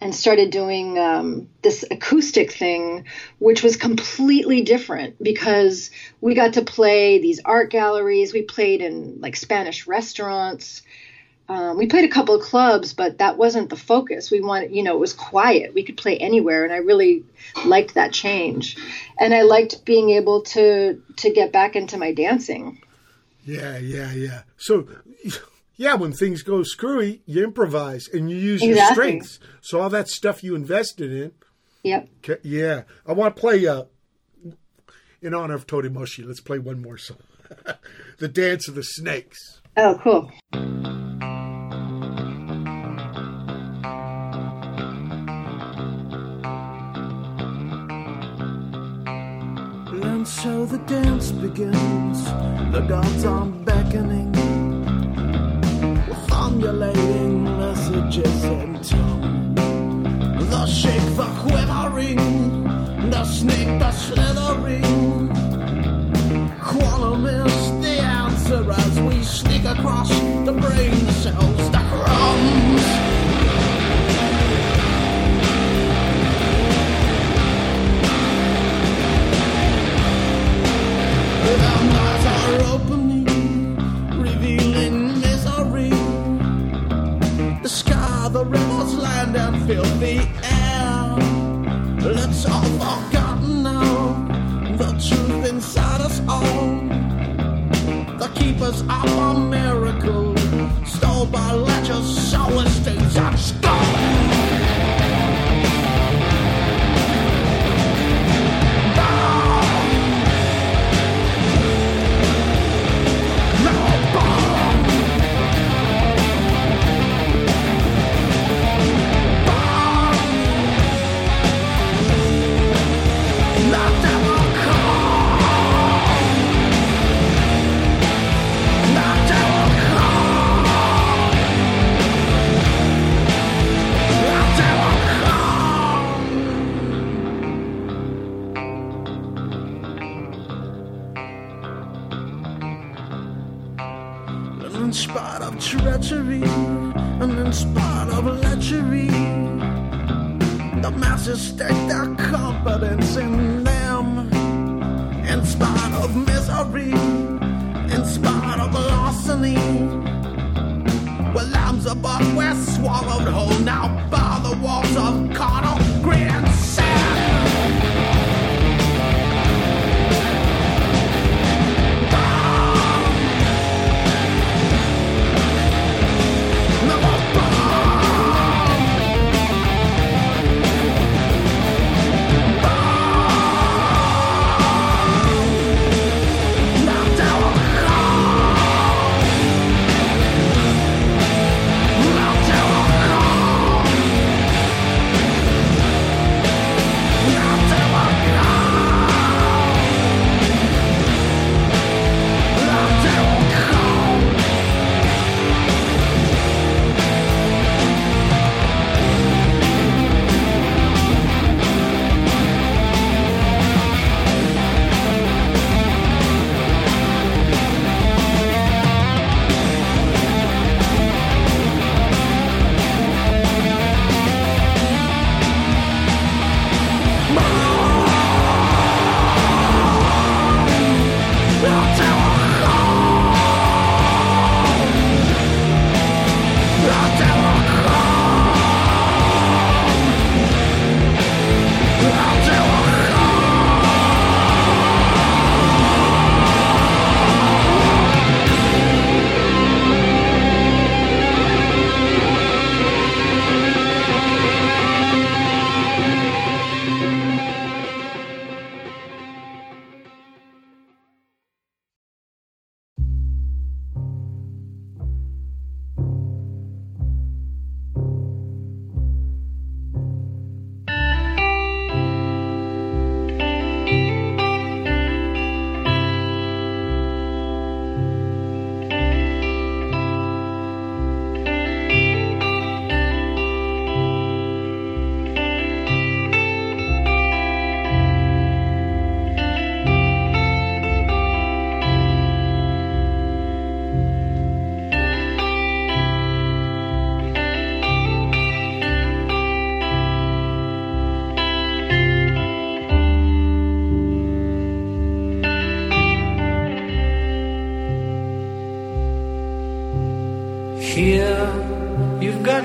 and started doing um, this acoustic thing, which was completely different because we got to play these art galleries. We played in like Spanish restaurants. Um, we played a couple of clubs, but that wasn't the focus. We wanted, you know, it was quiet. We could play anywhere, and I really liked that change. And I liked being able to to get back into my dancing. Yeah, yeah, yeah. So yeah, when things go screwy, you improvise and you use your strengths. So all that stuff you invested in, Yep. ca- yeah. I want to play uh, in honor of Totimoshi. Let's play one more song, "The Dance of the Snakes." Oh, cool. So the dance begins. The gods are beckoning, formulating messages in tone. The shake, the quivering, the snake, the slithering. Quantum is the answer as we sneak across the brain cells, the air. It's all forgotten now. The truth inside us all. The keepers of a miracle, stole by ledgers, solar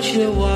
you've got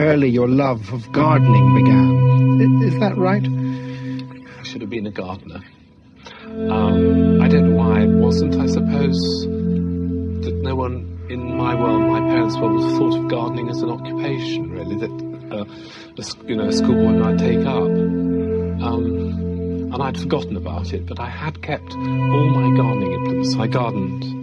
early your love of gardening began. I- Is that right? I should have been a gardener. Um, I don't know why it wasn't. I suppose that no one in my world, my parents' world, thought of gardening as an occupation, really, that uh, a, you know, a schoolboy might take up. Um, and I'd forgotten about it, but I had kept all my gardening implements. I gardened.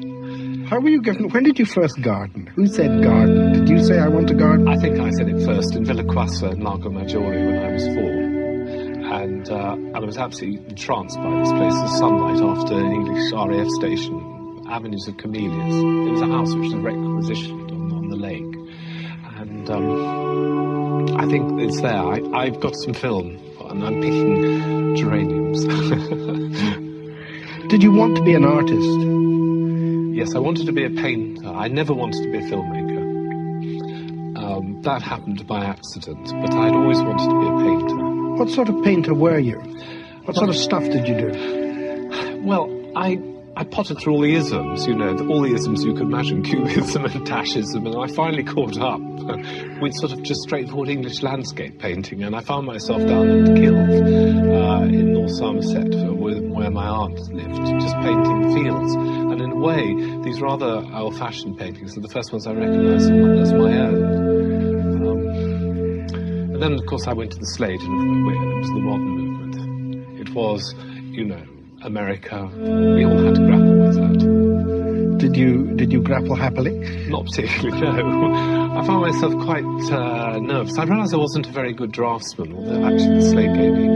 How were you given? When did you first garden? Who said garden? Did you say I want to garden? I think I said it first in Villa Zuassa in Lago Maggiore when I was four. And, uh, and I was absolutely entranced by this place. The sunlight after an English RAF station, avenues of camellias. It was a house which was requisitioned on, on the lake. And um, I think it's there. I, I've got some film and I'm picking geraniums. Did you want to be an artist? Yes, I wanted to be a painter. I never wanted to be a filmmaker. Um, that happened by accident, but I'd always wanted to be a painter. What sort of painter were you? What sort of stuff did you do? Well, I I potted through all the isms, you know, all the isms you could imagine, cubism and dashism, and I finally caught up with sort of just straightforward English landscape painting, and I found myself down in the uh, in North Somerset, where, where my aunt lived, just painting fields. In a way, these rather old-fashioned paintings are the first ones I recognised as my- own. Um, and then, of course, I went to the Slade, and it was the modern movement. It was, you know, America. We all had to grapple with that. Did you did you grapple happily? Not particularly, no. I found myself quite uh, nervous. I realised I wasn't a very good draftsman, although actually the Slade gave me,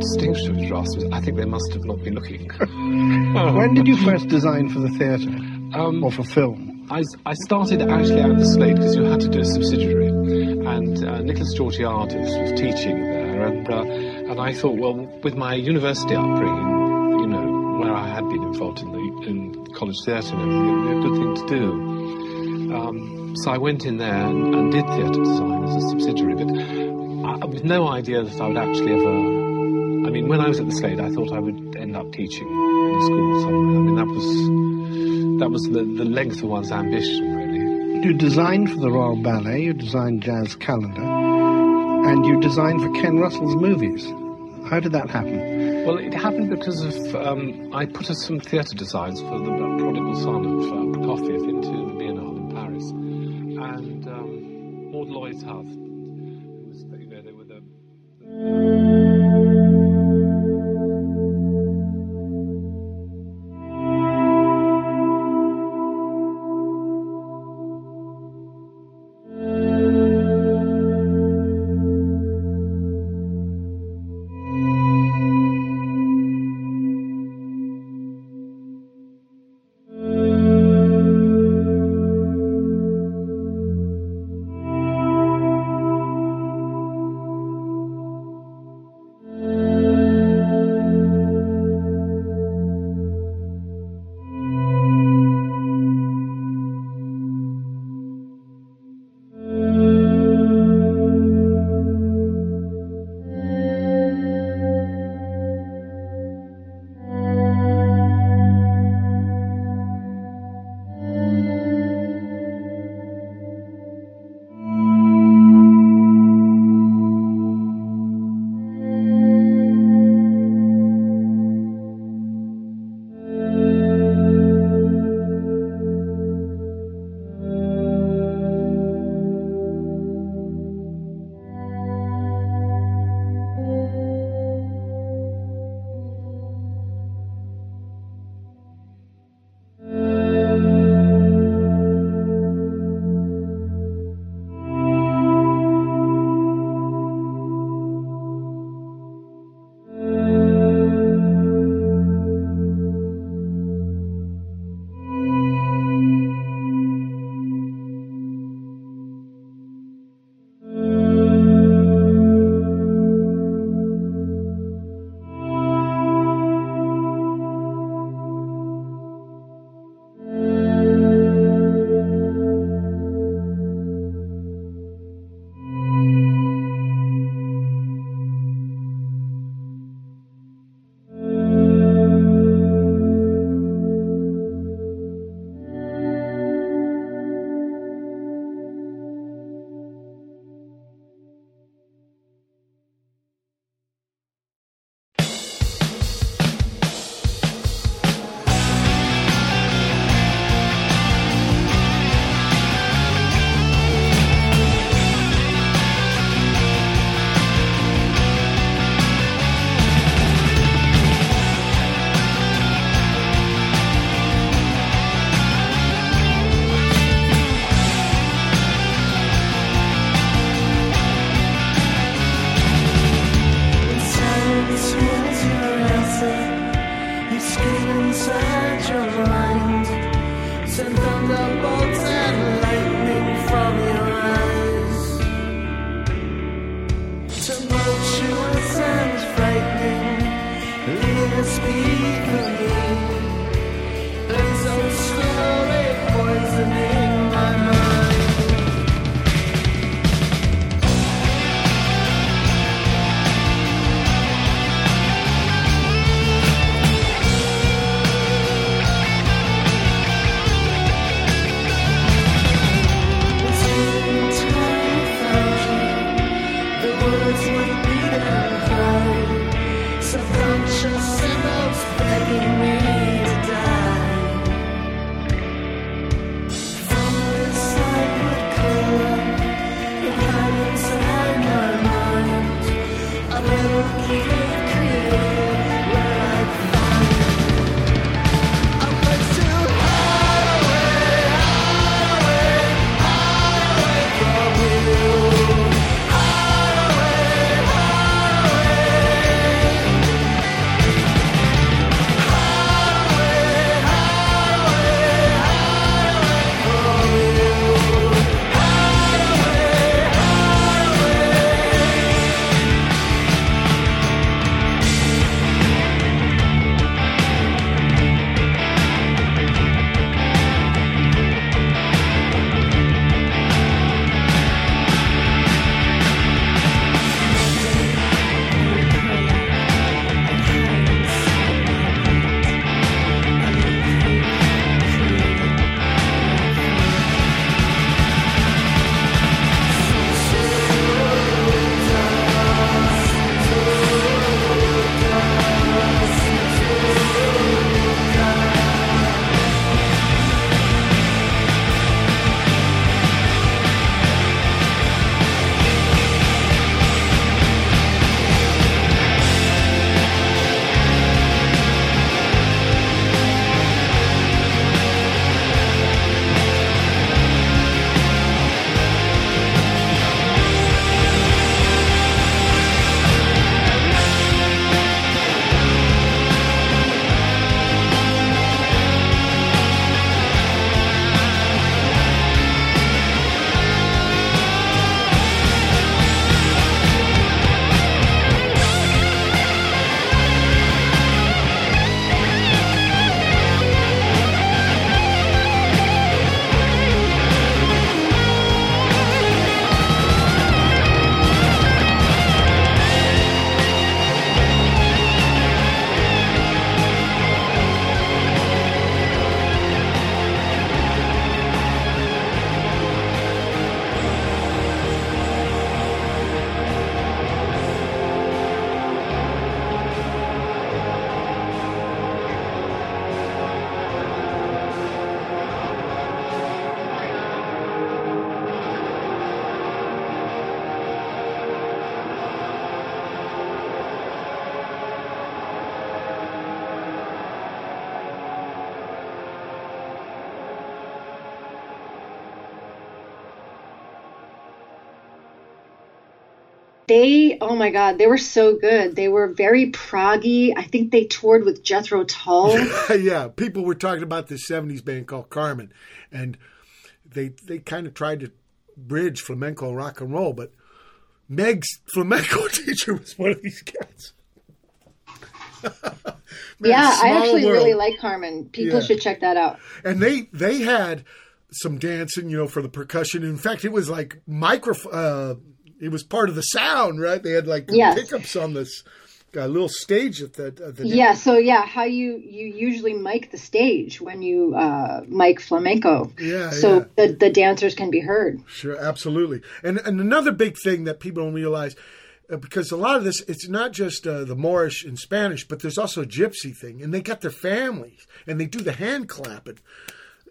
distinction of. I think they must have not been looking. when did you first design for the theatre Um, or for film? I, I started actually at the Slade because you had to do a subsidiary, and uh, Nicholas Georgiadis was teaching there, and uh, and I thought, well, with my university upbringing, you know, where I had been involved in the in college theatre and everything, it would be a good thing to do. Um, so I went in there and, and did theatre design as a subsidiary, but I, with no idea that I would actually ever. I mean, when I was at the Slade, I thought I would end up teaching in a school somewhere. I mean, that was that was the, the length of one's ambition, really. You designed for the Royal Ballet, you designed Jazz Calendar, and you designed for Ken Russell's movies. How did that happen? Well, it happened because of um, I put some theatre designs for the Prodigal Son of uh, Prokofiev into the Biennale in Paris, and um, Maud Lloyd Huth, who was, you know, they were the They, my God, they were so good. They were very proggy. I think they toured with Jethro Tull. yeah, people were talking about this '70s band called Carmen, and they they kind of tried to bridge flamenco rock and roll, but Meg's flamenco teacher was one of these cats. Man, yeah, I actually world. really like Carmen. People Yeah. should check that out. and they they had some dancing, you know, for the percussion. In fact, it was like micro. Uh, it was part of the sound, right? They had like Yes. pickups on this uh, little stage at the, at the Yeah, so yeah, how you you usually mic the stage when you uh, mic flamenco. Yeah, So yeah. the the dancers can be heard. Sure, absolutely. And and another big thing that people don't realize, uh, because a lot of this, it's not just uh, the Moorish and Spanish, but there's also a Gypsy thing, and they got their families, and they do the hand clapping.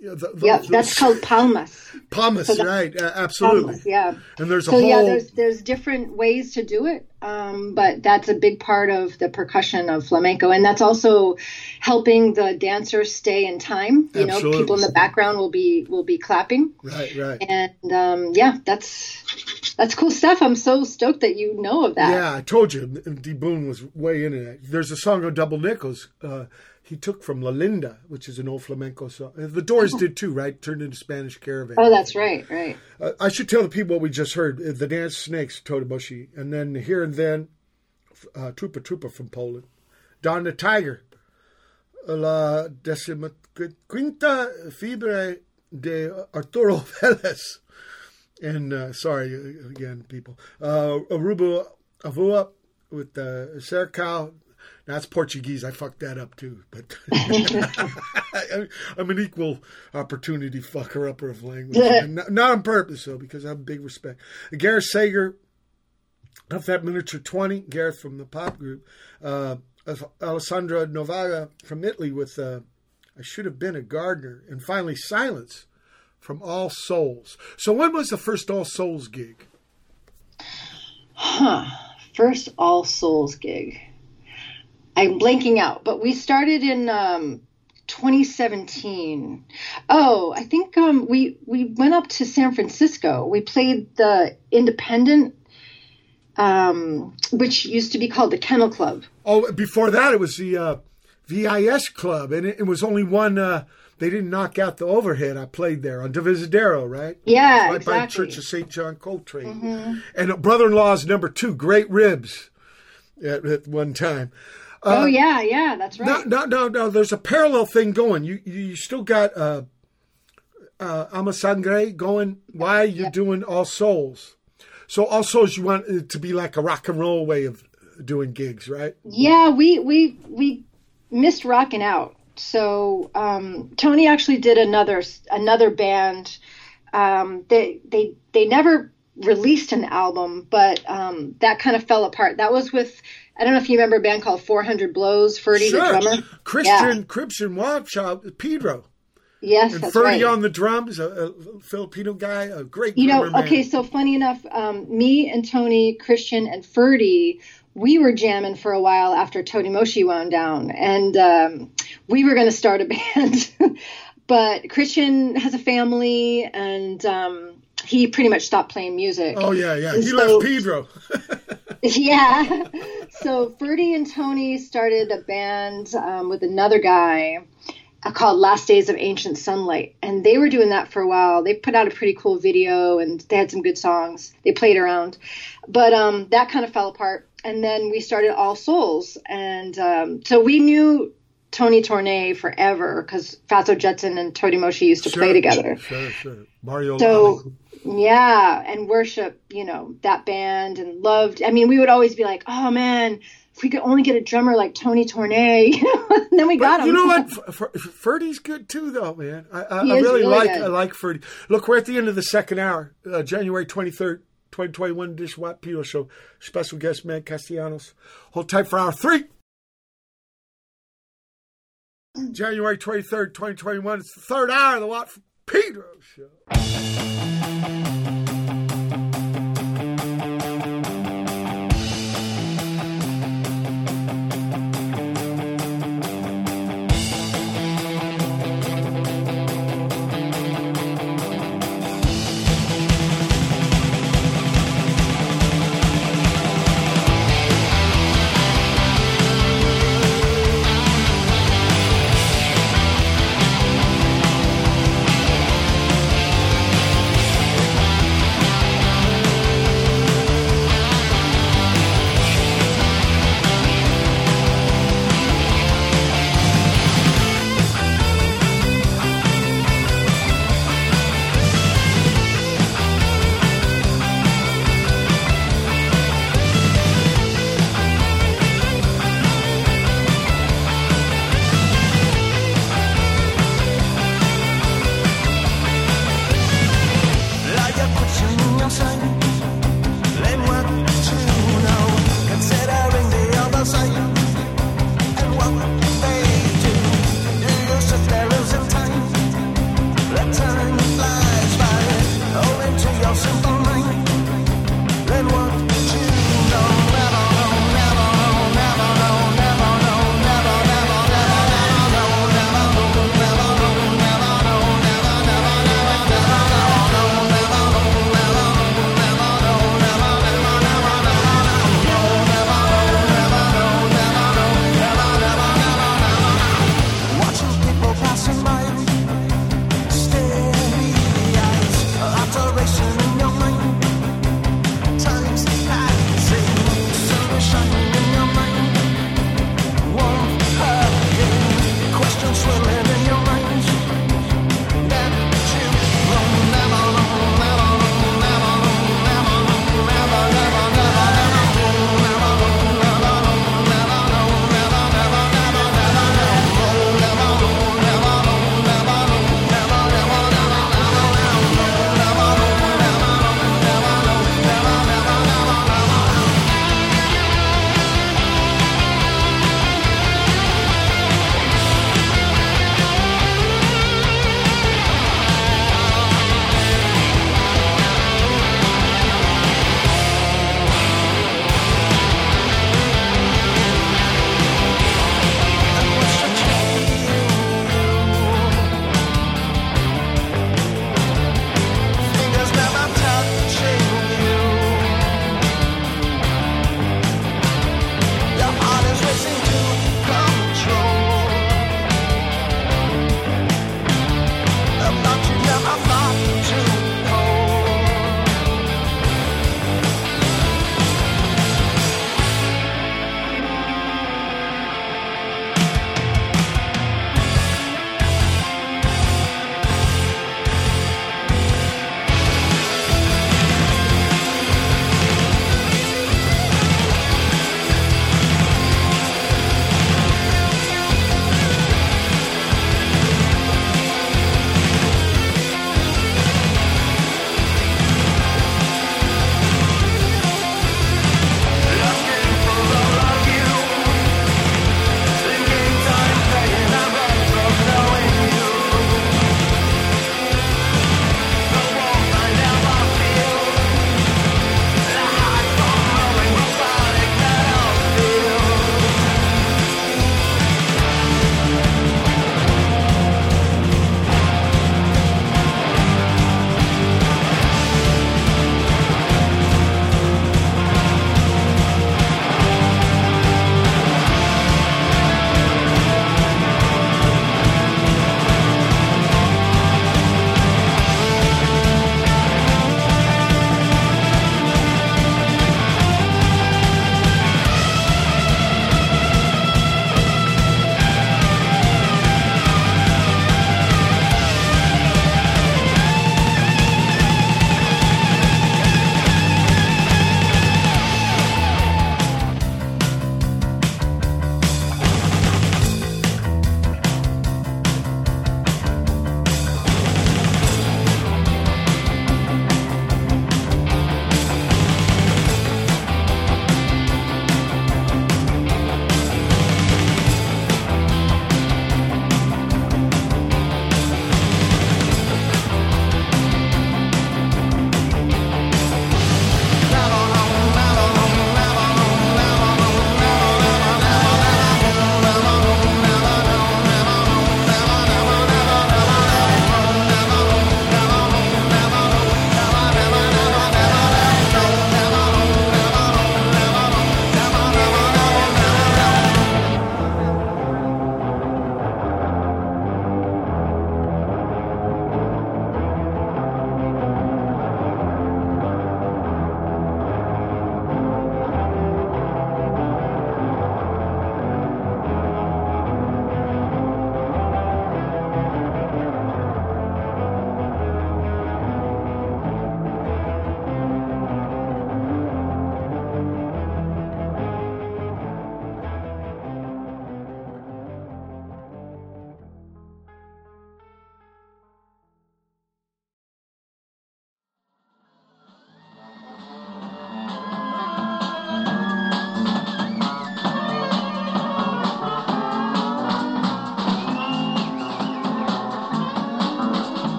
You the- the- Yeah, that's called palmas. Palmas, so right? Uh, absolutely. Palmas, yeah. And there's a so whole. yeah, there's there's different ways to do it, um, but that's a big part of the percussion of flamenco, and that's also helping the dancers stay in time. You know, people in the background will be will be clapping, right, right. and um, yeah, that's that's cool stuff. I'm so stoked that you know of that. Yeah, I told you, D. Boon was way into that. There's a song on Double Nickels uh, he took from La Linda, which is an old flamenco song. Uh, The Doors did too, right? Turned into Spanish Caravan. Oh, that's right, right. Uh, I should tell the people what we just heard. Uh, The Dance Snakes, Totimoshi. And then Here and Then, uh, Trupa Trupa from Poland. Don the Tiger, La Decima Quinta Fiebre de Arturo Vélez. And uh, sorry again, people. Uh, Arubu Avua with uh, Cercal. That's Portuguese. I fucked that up too. But I'm an equal opportunity fucker upper of language. Not, not on purpose, though, because I have big respect. Gareth Sager of that miniature 20, Gareth from the pop group. Uh, Alessandra Novaga from Italy with uh, I Should Have Been a Gardener. And finally, Silence from All Souls. So when was the first All Souls gig? Huh. First All Souls gig. I'm blanking out, but we started in um, 2017. Oh, I think um, we we went up to San Francisco. We played the Independent, um, which used to be called the Kennel Club. Oh, before that, it was the uh, VIS Club, and it, it was only one. Uh, they didn't knock out the overhead. I played there on Divisadero, right? Yeah, right by exactly. Church of St. John Coltrane. Mhm. And brother-in-law's number two, Great Ribs, at, at one time. Uh, oh yeah, yeah, that's right. No, no, no, no. There's a parallel thing going. You you still got uh, uh, Alma Sangre going. Why you're doing All Souls? So All Souls, you want it to be like a rock and roll way of doing gigs, right? Yeah, we we we missed rocking out. So um, Tony actually did another another band. Um, they they they never released an album, but um, that kind of fell apart. That was with I don't know if you remember a band called 400 Blows. Ferdy, the drummer. Christian Yeah. Christian Wapshop, Pedro, Yes, and that's Ferdy right. on the drums, a, a Filipino guy, a great You know, man. okay, so funny enough, um, me and Tony, Christian, and Ferdy, we were jamming for a while after Totimoshi wound down, and um, we were going to start a band. but Christian has a family, and um, he pretty much stopped playing music. Oh yeah, yeah. And He so- left Pedro. yeah. So Ferdy and Tony started a band um, with another guy uh, called Last Days of Ancient Sunlight. And they were doing that for a while. They put out a pretty cool video and they had some good songs. They played around. But um, that kind of fell apart. And then we started All Souls. And um, so we knew Tony Tornay forever because Fatso Jetson and Totimoshi used to play together. Sure, sure. Mario. So yeah, and worship, you know, that band and loved. I mean, we would always be like, "Oh man, if we could only get a drummer like Tony Tornay," and then we got But him. you know what? F- F- Ferdy's good too, though, man. I, I, I really, really like good. I like Ferdy. Look, we're at the end of the second hour, uh, January twenty third, twenty twenty one. Dish Watt Peter Show. Special guest man Castellanos. Hold tight for hour three. January twenty third, twenty twenty one. It's the third hour of the Watt Pedro Show.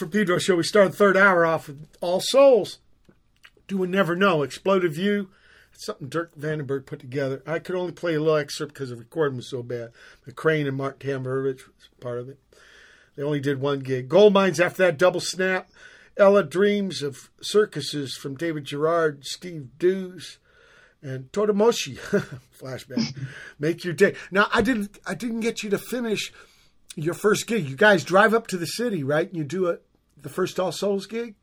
From Pedro show. We started the third hour off with All Souls. Do we Never Know. Exploded View. It's something Dirk Vandenberg put together. I could only play a little excerpt because the recording was so bad. McCrane and Mark Tamburovich was part of it. They only did one gig. Gold Mines after that double snap. Ella Dreams of Circuses from David Gerard, Steve Drews, and Totimoshi. Flashback. Make your day. Now I didn't I didn't get you to finish your first gig. You guys drive up to the city, right? And you do a the first All Souls gig?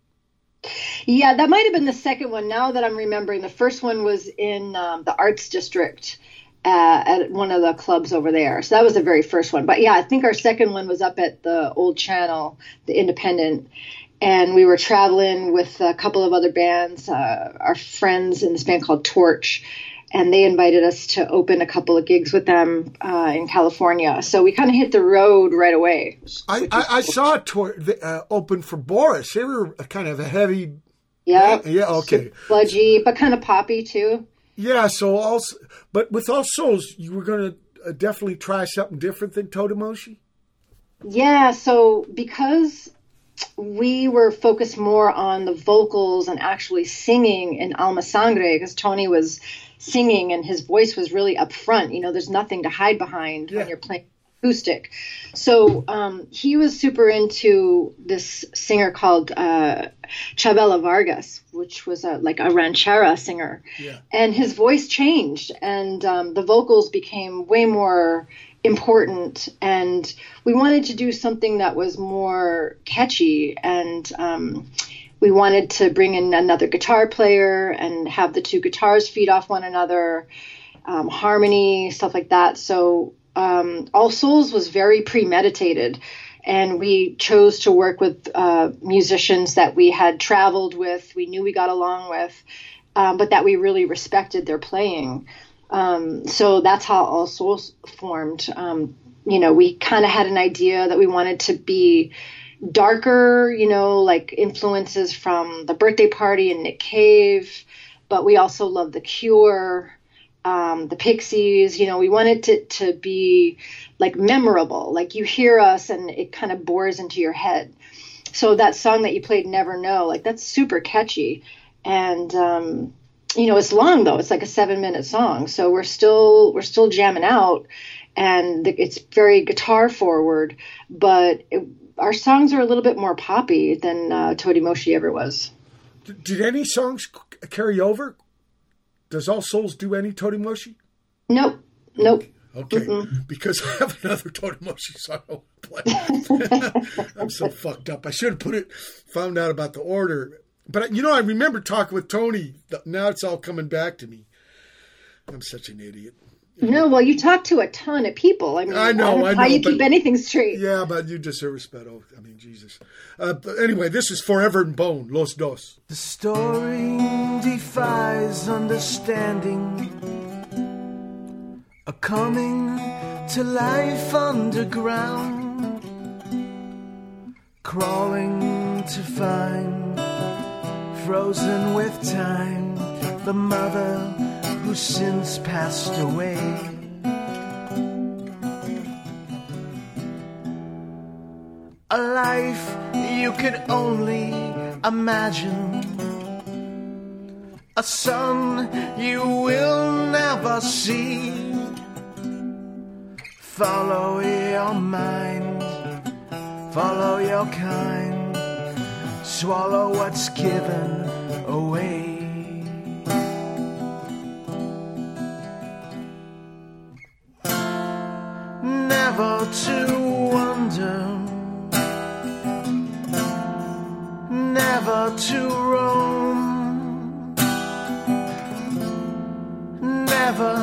Yeah, that might have been the second one. Now that I'm remembering, the first one was in um, the Arts District uh, at one of the clubs over there. So that was the very first one. But yeah, I think our second one was up at the Old Channel, the Independent. And we were traveling with a couple of other bands, uh, our friends in this band called Torch. And they invited us to open a couple of gigs with them uh, in California. So we kind of hit the road right away. I, I, I saw it toward, uh, open for Boris. They were kind of a heavy. Yeah. Yeah, okay. Sludgy, but kind of poppy too. Yeah, so also, but with All Souls, you were going to uh, definitely try something different than Totimoshi? Yeah, so because we were focused more on the vocals and actually singing in Alma Sangre, because Tony was singing and his voice was really up front. You know, there's nothing to hide behind when you're playing acoustic. So um, he was super into this singer called uh, Chavela Vargas, which was a, like a ranchera singer. Yeah. And his voice changed, and um, the vocals became way more important. And we wanted to do something that was more catchy and. Um, we wanted to bring in another guitar player and have the two guitars feed off one another, um, harmony, stuff like that. So um, All Souls was very premeditated, and we chose to work with uh, musicians that we had traveled with, we knew we got along with, um, but that we really respected their playing. Um, so that's how All Souls formed. Um, you know, we kind of had an idea that we wanted to be darker, you know, like influences from the birthday party and Nick Cave, but we also love The Cure, um, the Pixies. You know, we wanted it to, to be like memorable, like you hear us and it kind of bores into your head. So that song that you played, Never Know, like that's super catchy. And, um, you know, it's long though. It's like a seven minute song. So we're still, we're still jamming out and it's very guitar forward, but it, our songs are a little bit more poppy than uh, Totimoshi ever was. D- Did any songs c- carry over? Does All Souls do any Todi Totimoshi? Nope, nope. Okay, because I have another Totimoshi song I want to play. I'm so fucked up. I should have put it, found out about the order. But you know, I remember talking with Tony. Now it's all coming back to me. I'm such an idiot. No, well, you talk to a ton of people. I mean, I know, don't I how know, you but- keep anything straight. Yeah, but you deserve respect. Oh, I mean, Jesus. Uh, but anyway, this is Forever in Bone, Los Dos. The story defies understanding. A coming to life underground. Crawling to find, frozen with time, the mother who since passed away. A life you could only imagine. A sun you will never see. Follow your mind, follow your kind, swallow what's given away. To wonder never to roam, never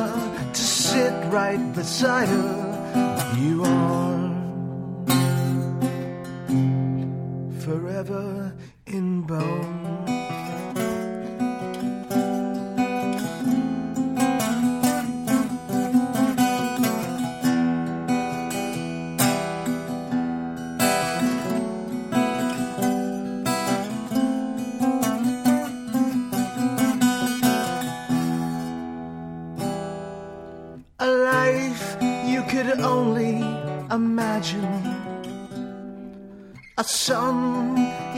to sit right beside her. You are forever in bone. Imagine. a sun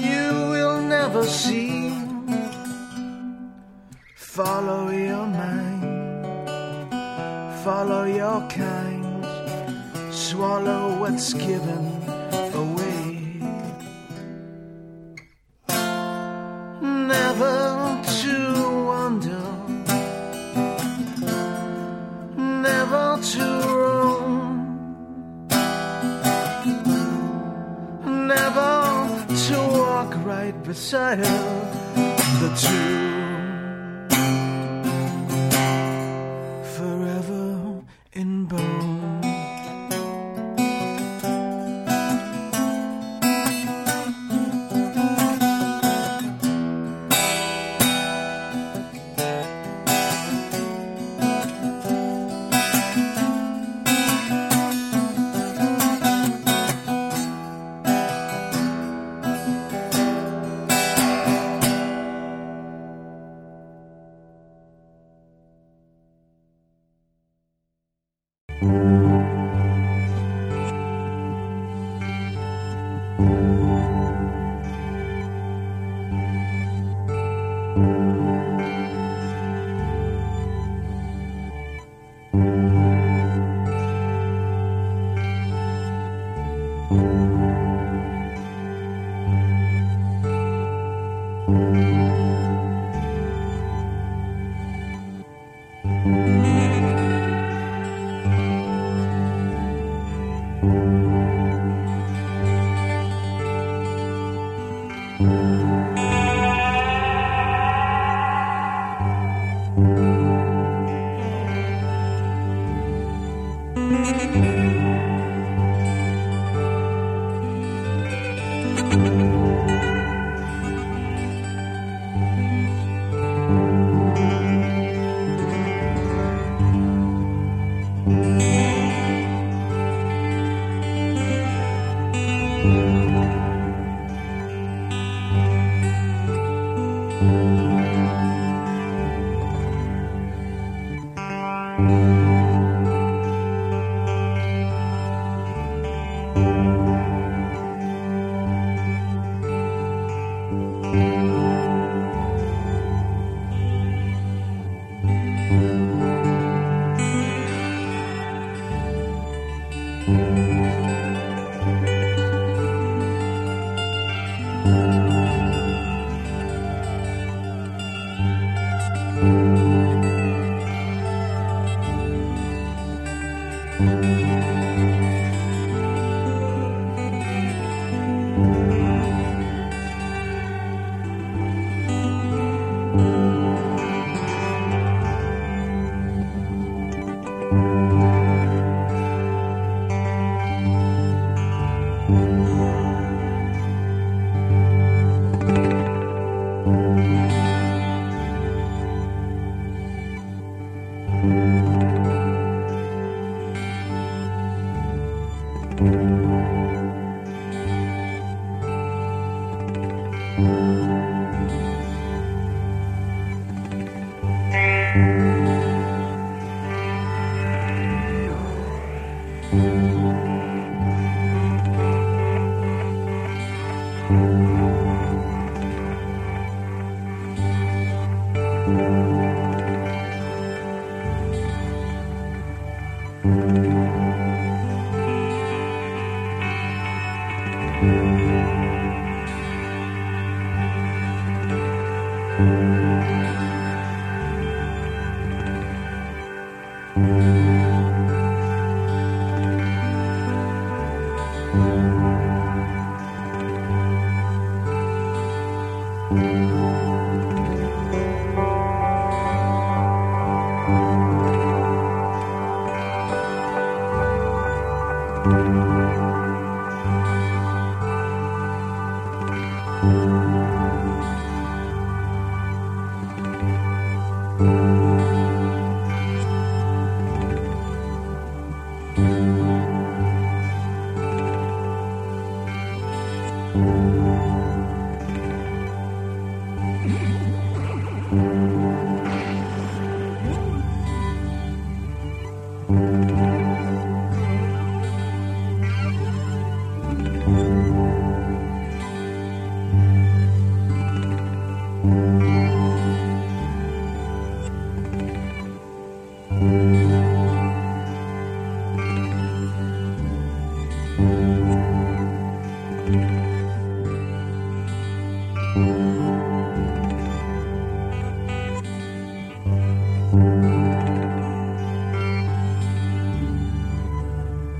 you will never see. Follow your mind, follow your kind, swallow what's given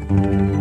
Thank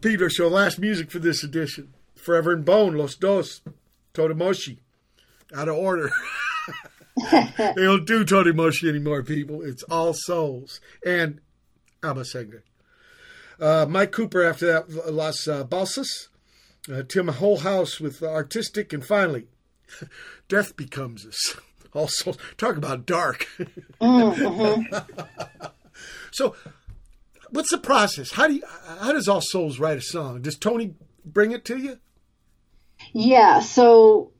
Pedro Show, last music for this edition. Forever in Bone, Los Dos, Totimoshi. Out of order. they don't do Totimoshi anymore, people. It's All Souls and Alma Sangre. Uh, Mike Cooper after that, Las uh, Balsas. Uh, Tim Holehouse with Artistic. And finally, Death Becomes Us. All Souls. Talk about dark. so, what's the process? How do you, how does All Souls write a song? Does Tony bring it to you? Yeah, so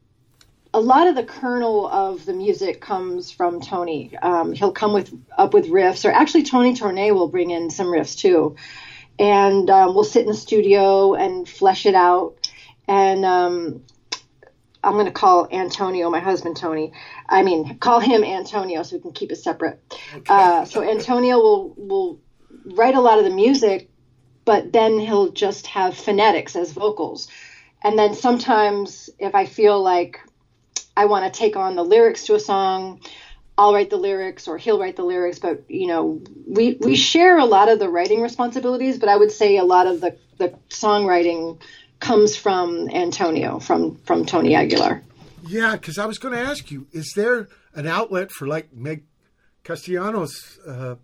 a lot of the kernel of the music comes from Tony. Um, he'll come with up with riffs, or actually Tony Tornay will bring in some riffs too, and um, we'll sit in the studio and flesh it out. And um, I'm going to call Antonio, my husband Tony. I mean, call him Antonio so we can keep it separate. Uh, so Antonio will will write a lot of the music, but then he'll just have phonetics as vocals. And then sometimes, if I feel like I want to take on the lyrics to a song, I'll write the lyrics or he'll write the lyrics. But you know, we we share a lot of the writing responsibilities, but I would say a lot of the the songwriting comes from Antonio, from from Tony Aguilar. Yeah, because I was going to ask you, is there an outlet for like Meg Castellanos uh,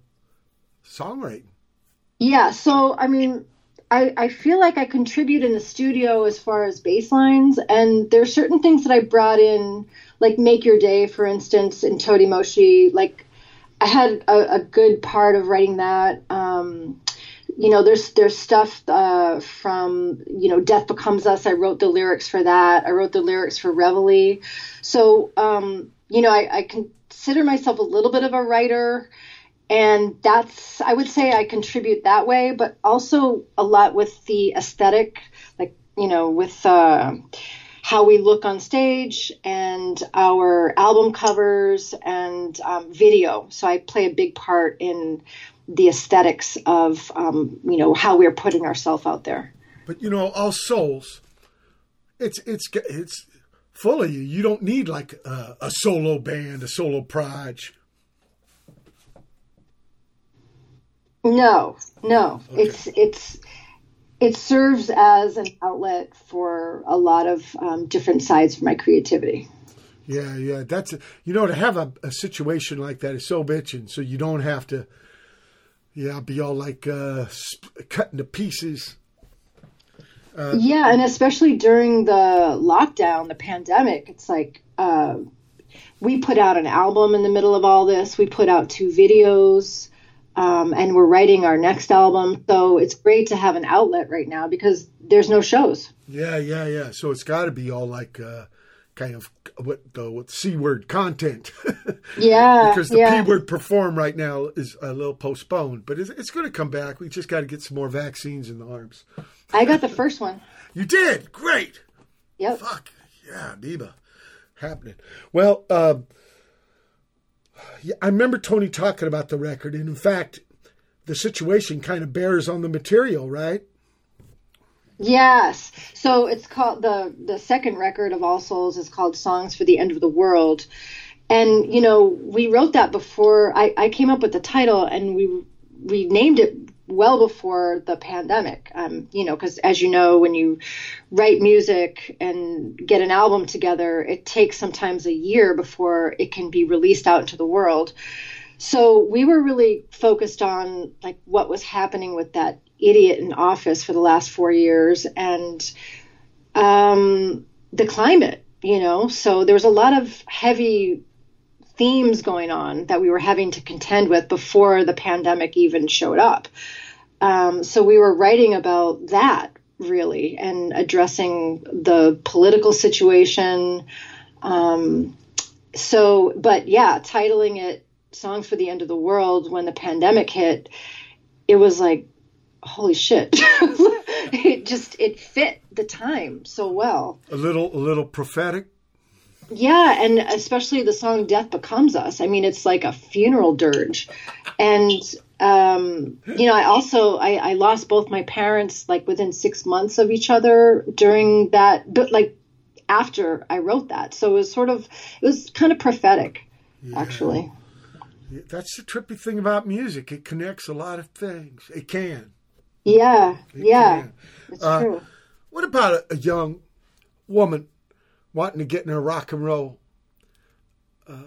songwriting? Yeah, so I mean, I, I feel like I contribute in the studio as far as bass lines, and there are certain things that I brought in, like Make Your Day, for instance, in Totimoshi. Like, I had a, a good part of writing that. Um, you know, there's there's stuff uh, from you know Death Becomes Us. I wrote the lyrics for that. I wrote the lyrics for Reveille. So um, you know, I, I consider myself a little bit of a writer and that's i would say i contribute that way but also a lot with the aesthetic like you know with uh, how we look on stage and our album covers and um, video so i play a big part in the aesthetics of um, you know how we're putting ourselves out there But you know, All Souls, it's it's it's full of you. You don't need like a, a solo band, a solo proj. No, no. It's it's it serves as an outlet for a lot of um, different sides of my creativity. Yeah, yeah. That's you know to have a, a situation like that is so bitching, so you don't have to. Yeah, be all like uh, sp- cut into pieces. Uh, yeah, and especially during the lockdown, the pandemic, it's like uh, we put out an album in the middle of all this. We put out two videos, um, and we're writing our next album. So it's great to have an outlet right now because there's no shows. Yeah, yeah, yeah. So it's got to be all like uh, kind of what the what c word content. Yeah, because the yeah. p word perform right now is a little postponed, but it's, it's going to come back. We just got to get some more vaccines in the arms. I got the first one. You did great. Yep. Fuck yeah, Diva, happening. Well, uh, I remember Tony talking about the record, and in fact, the situation kind of bears on the material, right? Yes. So it's called the the second record of All Souls is called Songs for the End of the World. And you know, we wrote that before I, I came up with the title and we we named it well before the pandemic. Um, you know, because as you know, when you write music and get an album together, it takes sometimes a year before it can be released out into the world. So we were really focused on like what was happening with that idiot in office for the last four years and um, the climate, you know. So there was a lot of heavy themes going on that we were having to contend with before the pandemic even showed up. Um, so we were writing about that really and addressing the political situation. Um, so, but yeah, titling it Songs for the End of the World when the pandemic hit, it was like, holy shit. it just, it fit the time so well. A little, a little prophetic. Yeah, and especially the song "Death Becomes Us." I mean, it's like a funeral dirge, and um, you know, I also I, I lost both my parents like within six months of each other during that, but like after I wrote that, so it was sort of it was kind of prophetic, actually. That's the trippy thing about music. It connects a lot of things. It can. Yeah, yeah, can. it's Uh, true. What about a, a young woman wanting to get in a rock and roll? Uh,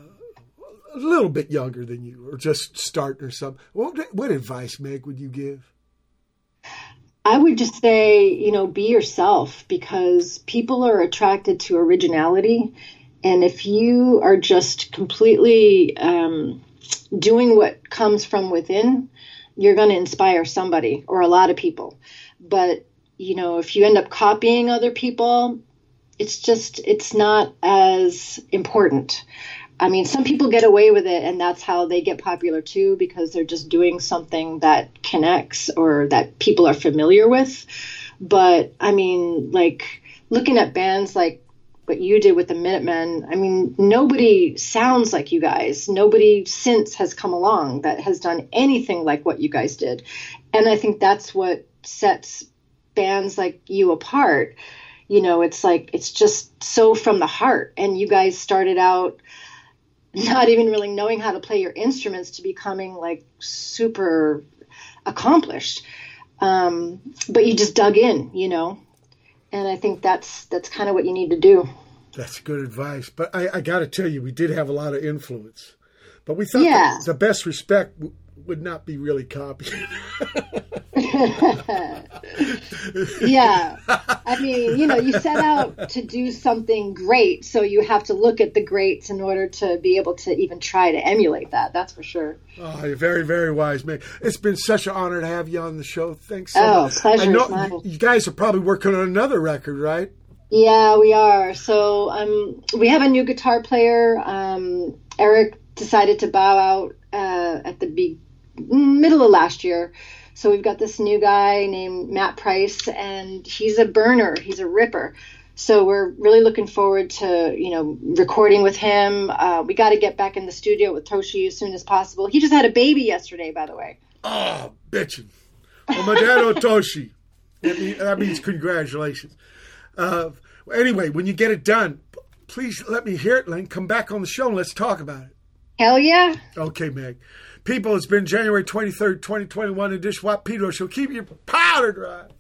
a little bit younger than you, or just starting or something. What, what advice, Meg, would you give? I would just say, you know, be yourself because people are attracted to originality. And if you are just completely um, doing what comes from within, you're going to inspire somebody or a lot of people. But, you know, if you end up copying other people, it's just, it's not as important. I mean, some people get away with it, and that's how they get popular too, because they're just doing something that connects or that people are familiar with. But I mean, like looking at bands like what you did with the Minutemen, I mean, nobody sounds like you guys. Nobody since has come along that has done anything like what you guys did. And I think that's what sets bands like you apart. You know, it's like, it's just so from the heart. And you guys started out not even really knowing how to play your instruments to becoming like super accomplished. Um, but you just dug in, you know, and I think that's that's kind of what you need to do. That's good advice. But I, I got to tell you, we did have a lot of influence. But we thought Yeah. that the best respect would not be really copied. yeah. I mean, you know, you set out to do something great, so you have to look at the greats in order to be able to even try to emulate that. That's for sure. Oh, you're very, very wise, man. It's been such an honor to have you on the show. Thanks so Oh, much. pleasure I know you, guys are probably working on another record, right? Yeah, we are. So um, we have a new guitar player. Um, Eric decided to bow out uh, at the be- middle of last year. So we've got this new guy named Matt Price, and he's a burner. He's a ripper. So we're really looking forward to you know recording with him. Uh, we got to get back in the studio with Toshi as soon as possible. He just had a baby yesterday, by the way. Oh, bitchin'. Omadano Toshi. That means, that means congratulations. Uh, anyway, when you get it done, please let me hear it, Len. Come back on the show and let's talk about it. Hell yeah! Okay, Meg. People, it's been January 23rd, 2021 edition Wap Peter Show. Keep your powder dry.